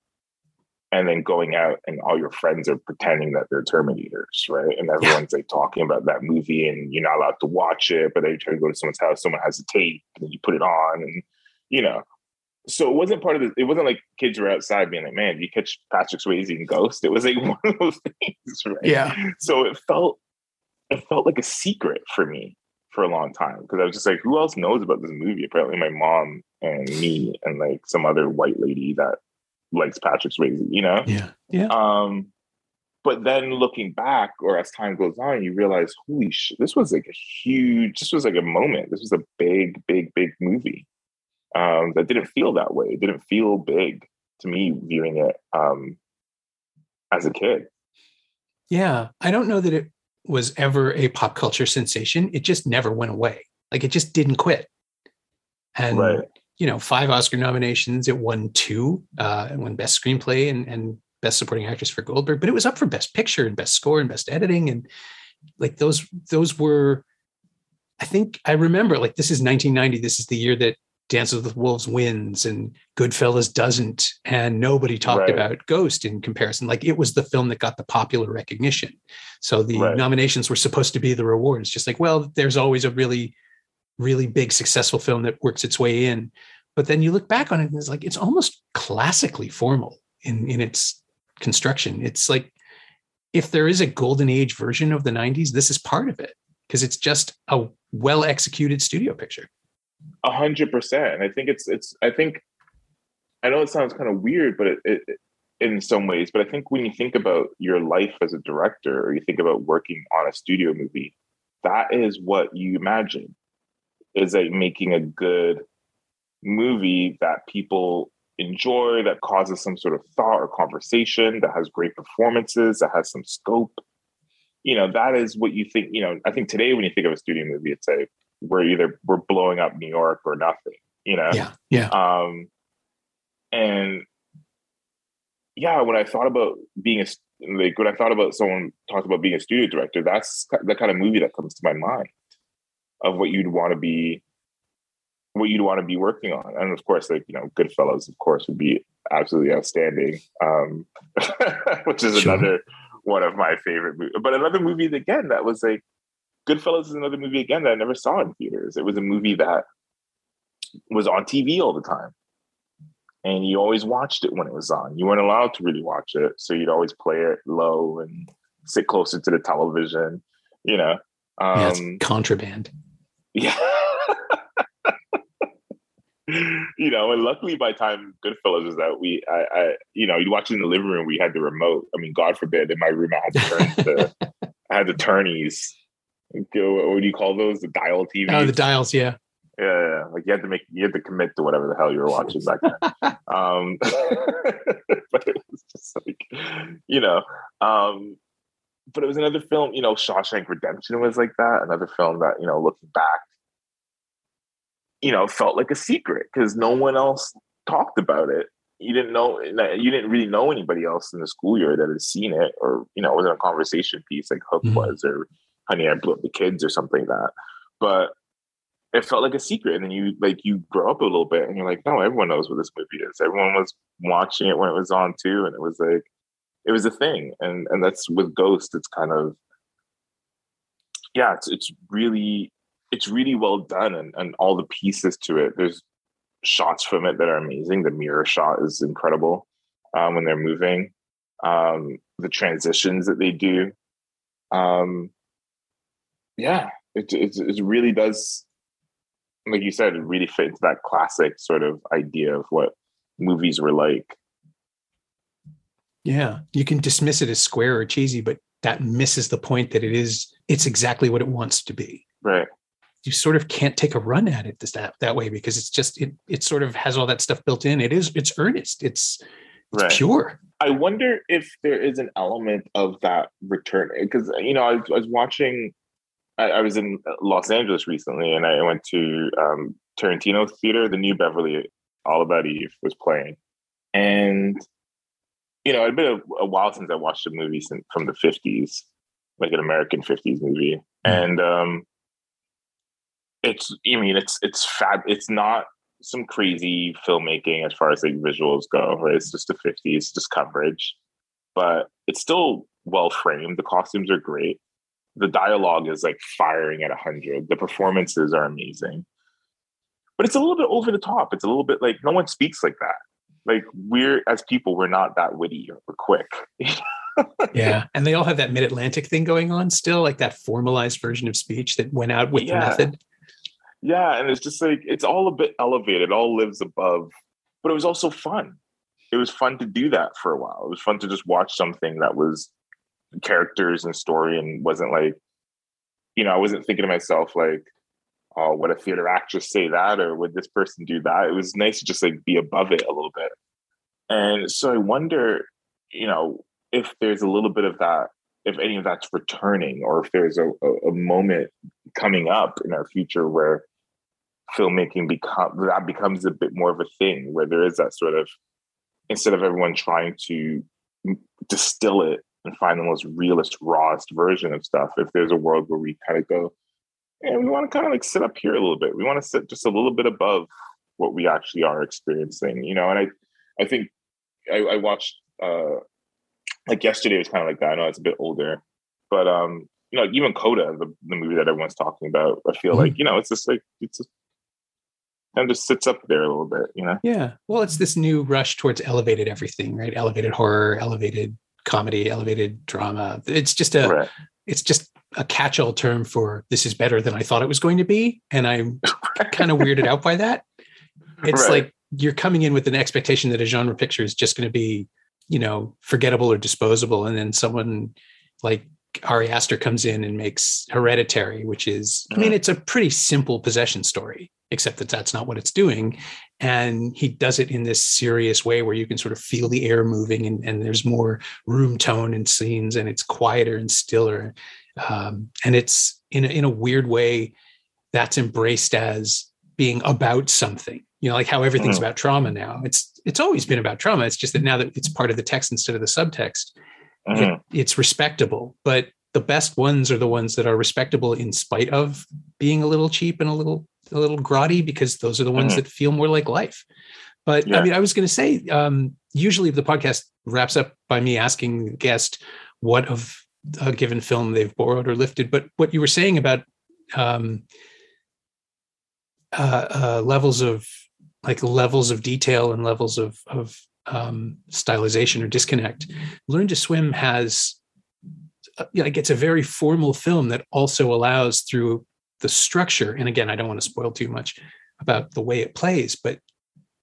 and then going out and all your friends are pretending that they're terminators right and everyone's yeah. like talking about that movie and you're not allowed to watch it but then you try to go to someone's house someone has a tape and then you put it on and you know so it wasn't part of the. It wasn't like kids were outside being like, "Man, you catch Patrick Swayze in Ghost." It was like *laughs* one of those things, right? Yeah. So it felt, it felt like a secret for me for a long time because I was just like, "Who else knows about this movie?" Apparently, my mom and me and like some other white lady that likes Patrick Swayze. You know? Yeah. Yeah. Um, but then looking back, or as time goes on, you realize, holy shit, this was like a huge. This was like a moment. This was a big, big, big movie um, that didn't feel that way. It didn't feel big to me viewing it um, as a kid. Yeah, I don't know that it was ever a pop culture sensation. It just never went away. Like it just didn't quit. And right. You know, five Oscar nominations. It won two. Uh, it won Best Screenplay and, and Best Supporting Actress for Goldberg. But it was up for Best Picture and Best Score and Best Editing. And like those, those were. I think I remember like this is 1990. This is the year that Dances with Wolves wins and Goodfellas doesn't, and nobody talked right. about Ghost in comparison. Like it was the film that got the popular recognition. So the right. nominations were supposed to be the rewards. Just like, well, there's always a really, really big successful film that works its way in. But then you look back on it and it's like it's almost classically formal in in its construction. It's like if there is a golden age version of the 90s, this is part of it because it's just a well executed studio picture. A hundred percent. I think it's it's I think I know it sounds kind of weird, but it, it, in some ways, but I think when you think about your life as a director or you think about working on a studio movie, that is what you imagine is like making a good movie that people enjoy, that causes some sort of thought or conversation, that has great performances, that has some scope. You know, that is what you think. You know, I think today when you think of a studio movie, it's like we're either we're blowing up New York or nothing, you know? Yeah. Yeah. Um, and yeah, when I thought about being a like when I thought about someone talked about being a studio director, that's the kind of movie that comes to my mind of what you'd want to be, what you'd want to be working on. And of course, like you know, Goodfellas, of course, would be absolutely outstanding. Um, *laughs* which is sure. another one of my favorite movies. But another movie again that was like Goodfellas is another movie again that I never saw in theaters. It was a movie that was on TV all the time. And you always watched it when it was on. You weren't allowed to really watch it. So you'd always play it low and sit closer to the television, you know. Um, yeah, contraband. Yeah. you know, and luckily by time Goodfellas was out, we, I, I, you know, you'd watch it in the living room. We had the remote. I mean, God forbid, in my room, I had to turn to, *laughs* I had the turnies go what do you call those? The dial TV. Oh, the dials, yeah. Yeah, yeah, like you had to make you had to commit to whatever the hell you were watching back then. *laughs* um, *laughs* but it was just like, you know, um, but it was another film. You know, Shawshank Redemption was like that. Another film that you know, looking back, you know, felt like a secret because no one else talked about it. you didn't know you didn't really know anybody else in the school year that had seen it or you know it wasn't a conversation piece like hook mm-hmm. was or honey i blew up the kids or something like that but it felt like a secret and then you like you grow up a little bit and you're like no everyone knows what this movie is everyone was watching it when it was on too and it was like it was a thing and and that's with ghost it's kind of yeah it's it's really it's really well done and, and all the pieces to it there's shots from it that are amazing the mirror shot is incredible um, when they're moving um, the transitions that they do um, yeah it, it, it really does like you said it really fit into that classic sort of idea of what movies were like yeah you can dismiss it as square or cheesy but that misses the point that it is it's exactly what it wants to be right you sort of can't take a run at it this, that that way because it's just it it sort of has all that stuff built in. It is it's earnest. It's it's right. pure. I wonder if there is an element of that return because you know I was, I was watching. I, I, was in Los Angeles recently, and I went to um, Tarantino Theater. The new Beverly All About Eve was playing, and you know it'd been a, a while since I watched a movie from the fifties, like an American fifties movie, mm-hmm. and um, it's I mean it's it's fab it's not some crazy filmmaking as far as like visuals go, right? It's just the 50s, just coverage. But it's still well framed. The costumes are great. The dialogue is like firing at 100. The performances are amazing. But it's a little bit over the top. It's a little bit like no one speaks like that. Like we're as people, we're not that witty or quick. *laughs* yeah. And they all have that mid Atlantic thing going on still, like that formalized version of speech that went out with yeah. the method. Yeah, and it's just like it's all a bit elevated, all lives above, but it was also fun. It was fun to do that for a while. It was fun to just watch something that was characters and story and wasn't like, you know, I wasn't thinking to myself like, oh, would a theater actress say that or would this person do that? It was nice to just like be above it a little bit. And so I wonder, you know, if there's a little bit of that if any of that's returning or if there's a, a, a, moment coming up in our future where filmmaking become that becomes a bit more of a thing where there is that sort of instead of everyone trying to distill it and find the most realist rawest version of stuff if there's a world where we kind of go and we want to kind of like sit up here a little bit we want to sit just a little bit above what we actually are experiencing you know and i i think i, I watched uh like yesterday was kind of like that i know it's a bit older but um you know even coda the, the movie that everyone's talking about i feel mm-hmm. like you know it's just like it's just and just sits up there a little bit, you know? Yeah. Well, it's this new rush towards elevated everything, right? Elevated horror, elevated comedy, elevated drama. It's just a right. it's just a catch-all term for this is better than I thought it was going to be. And I'm kind of *laughs* weirded out by that. It's right. like you're coming in with an expectation that a genre picture is just going to be, you know, forgettable or disposable. And then someone like Ari Aster comes in and makes Hereditary, which is, I mean, mm. it's a pretty simple possession story except that that's not what it's doing. And he does it in this serious way where you can sort of feel the air moving and, and there's more room tone in scenes and it's quieter and stiller. Um, and it's in a, in a weird way that's embraced as being about something, you know, like how everything's mm-hmm. about trauma now. It's, it's always been about trauma. It's just that now that it's part of the text instead of the subtext, mm-hmm. it, it's respectable, but the best ones are the ones that are respectable in spite of being a little cheap and a little a little grotty because those are the ones mm-hmm. that feel more like life. But yeah. I mean, I was going to say, um, usually the podcast wraps up by me asking the guest what of a given film they've borrowed or lifted. But what you were saying about um, uh, uh, levels of like levels of detail and levels of of um, stylization or disconnect, Learn to Swim has uh, like it's a very formal film that also allows through the structure and again i don't want to spoil too much about the way it plays but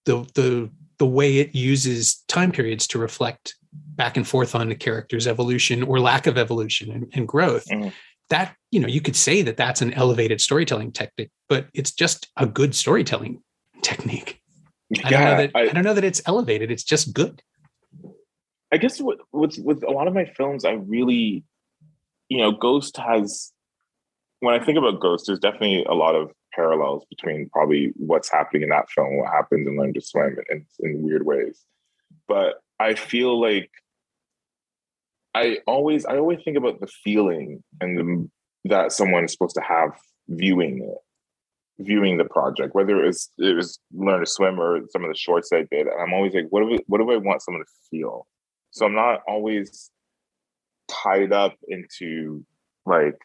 the the the way it uses time periods to reflect back and forth on the character's evolution or lack of evolution and, and growth mm-hmm. that you know you could say that that's an elevated storytelling technique but it's just a good storytelling technique yeah, I, don't know that, I, I don't know that it's elevated it's just good i guess with, with with a lot of my films i really you know ghost has when I think about Ghost, there's definitely a lot of parallels between probably what's happening in that film, what happens in Learn to Swim, in, in weird ways. but I feel like I always I always think about the feeling and the, that someone is supposed to have viewing it, viewing the project, whether it was it was learn to swim or some of the shorts I did. And I'm always like, what do we, what do I want someone to feel? So I'm not always tied up into like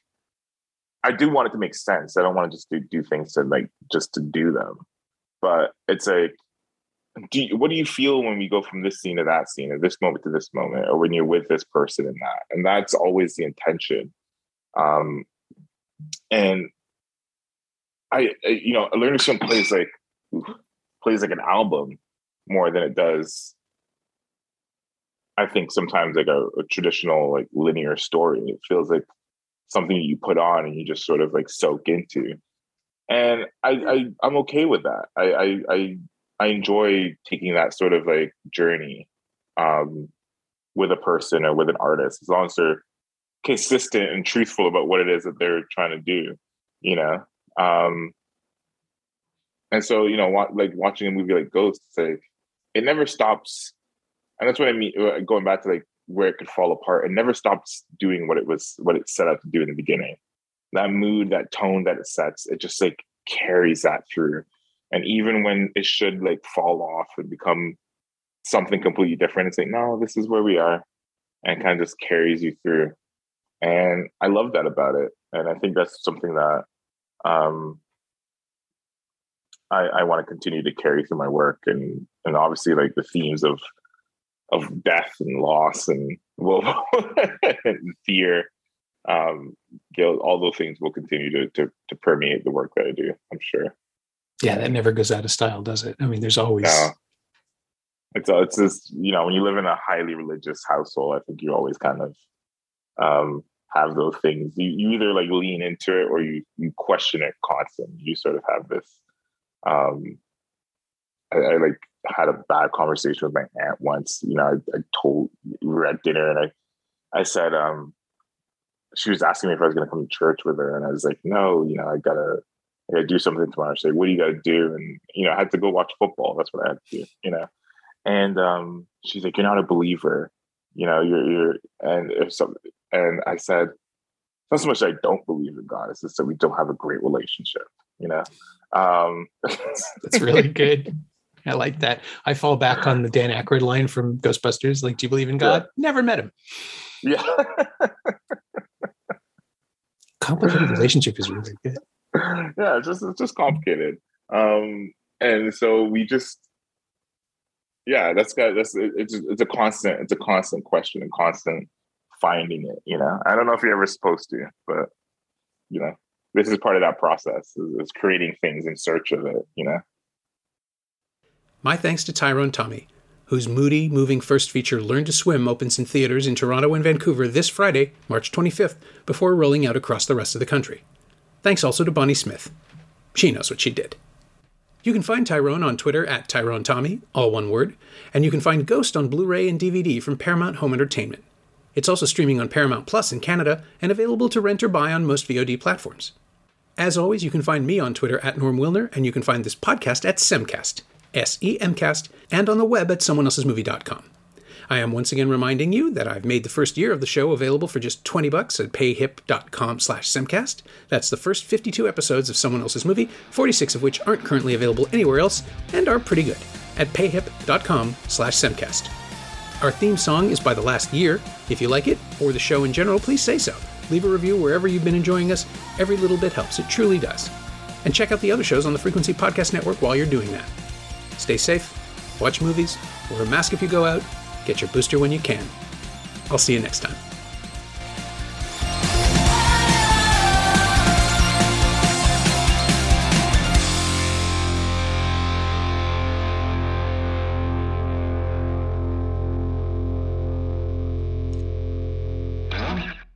I do want it to make sense. I don't want to just do, do things to like just to do them. But it's like do you, what do you feel when we go from this scene to that scene or this moment to this moment or when you're with this person and that? And that's always the intention. Um and i, I you know a learning plays like plays like an album more than it does i think sometimes like a, a traditional like linear story. It feels like something you put on and you just sort of like soak into. And I, I i'm okay with that. I i, I I enjoy taking that sort of like journey um, with a person or with an artist, as long as they're consistent and truthful about what it is that they're trying to do, you know. Um, and so, you know, wa- like watching a movie like Ghost, like it never stops, and that's what I mean. Uh, going back to like where it could fall apart, it never stops doing what it was, what it set out to do in the beginning. That mood, that tone that it sets, it just like carries that through and even when it should like fall off and become something completely different it's like no this is where we are and kind of just carries you through. And i love that about it and i think that's something that um i i want to continue to carry through my work and and obviously like the themes of of death and loss and *laughs* will and fear um guilt all those things will continue to, to to permeate the work that i do i'm sure yeah, that never goes out of style, does it? I mean, there's always. No. It's uh, it's just you know when you live in a highly religious household, I think you always kind of um, have those things. You you either like lean into it or you you question it constantly. You sort of have this. Um, I, I like had a bad conversation with my aunt once. You know, I, I told we were at dinner and I I said um she was asking me if I was going to come to church with her, and I was like, no, you know, I gotta I gotta do something tomorrow. She's like, what do you gotta do? And you know, I had to go watch football. That's what I had to do, you know. And um, she's like, You're not a believer, you know, you're you're and if some and I said, not so much I don't believe in God, it's just that we don't have a great relationship, you know. Um That's really good. I like that. I fall back on the Dan Aykroyd line from Ghostbusters. Like, do you believe in God? Yeah. Never met him. Yeah. *laughs* Complicated relationship is really good. *laughs* yeah, it's just it's just complicated. Um, and so we just, yeah, that's got that's it's it's a constant it's a constant question and constant finding it. You know, I don't know if you're ever supposed to, but you know, this is part of that process is, is creating things in search of it. You know. My thanks to Thyrone Tommy, whose moody, moving first feature Learn to Swim opens in theaters in Toronto and Vancouver this Friday, March 25th, before rolling out across the rest of the country. Thanks also to Bonnie Smith. She knows what she did. You can find Thyrone on Twitter at Thyrone Tommy, all one word, and you can find Ghost on Blu ray and DVD from Paramount Home Entertainment. It's also streaming on Paramount Plus in Canada and available to rent or buy on most VOD platforms. As always, you can find me on Twitter at Norm Wilner, and you can find this podcast at Semcast, S E M Cast, and on the web at someoneelsesmovie.com. I am once again reminding you that I've made the first year of the show available for just 20 bucks at payhip.com slash semcast. That's the first 52 episodes of Someone Else's Movie, 46 of which aren't currently available anywhere else and are pretty good at payhip.com slash semcast. Our theme song is by The Last Year. If you like it, or the show in general, please say so. Leave a review wherever you've been enjoying us. Every little bit helps, it truly does. And check out the other shows on the Frequency Podcast Network while you're doing that. Stay safe, watch movies, wear a mask if you go out, Get your booster when you can. I'll see you next time.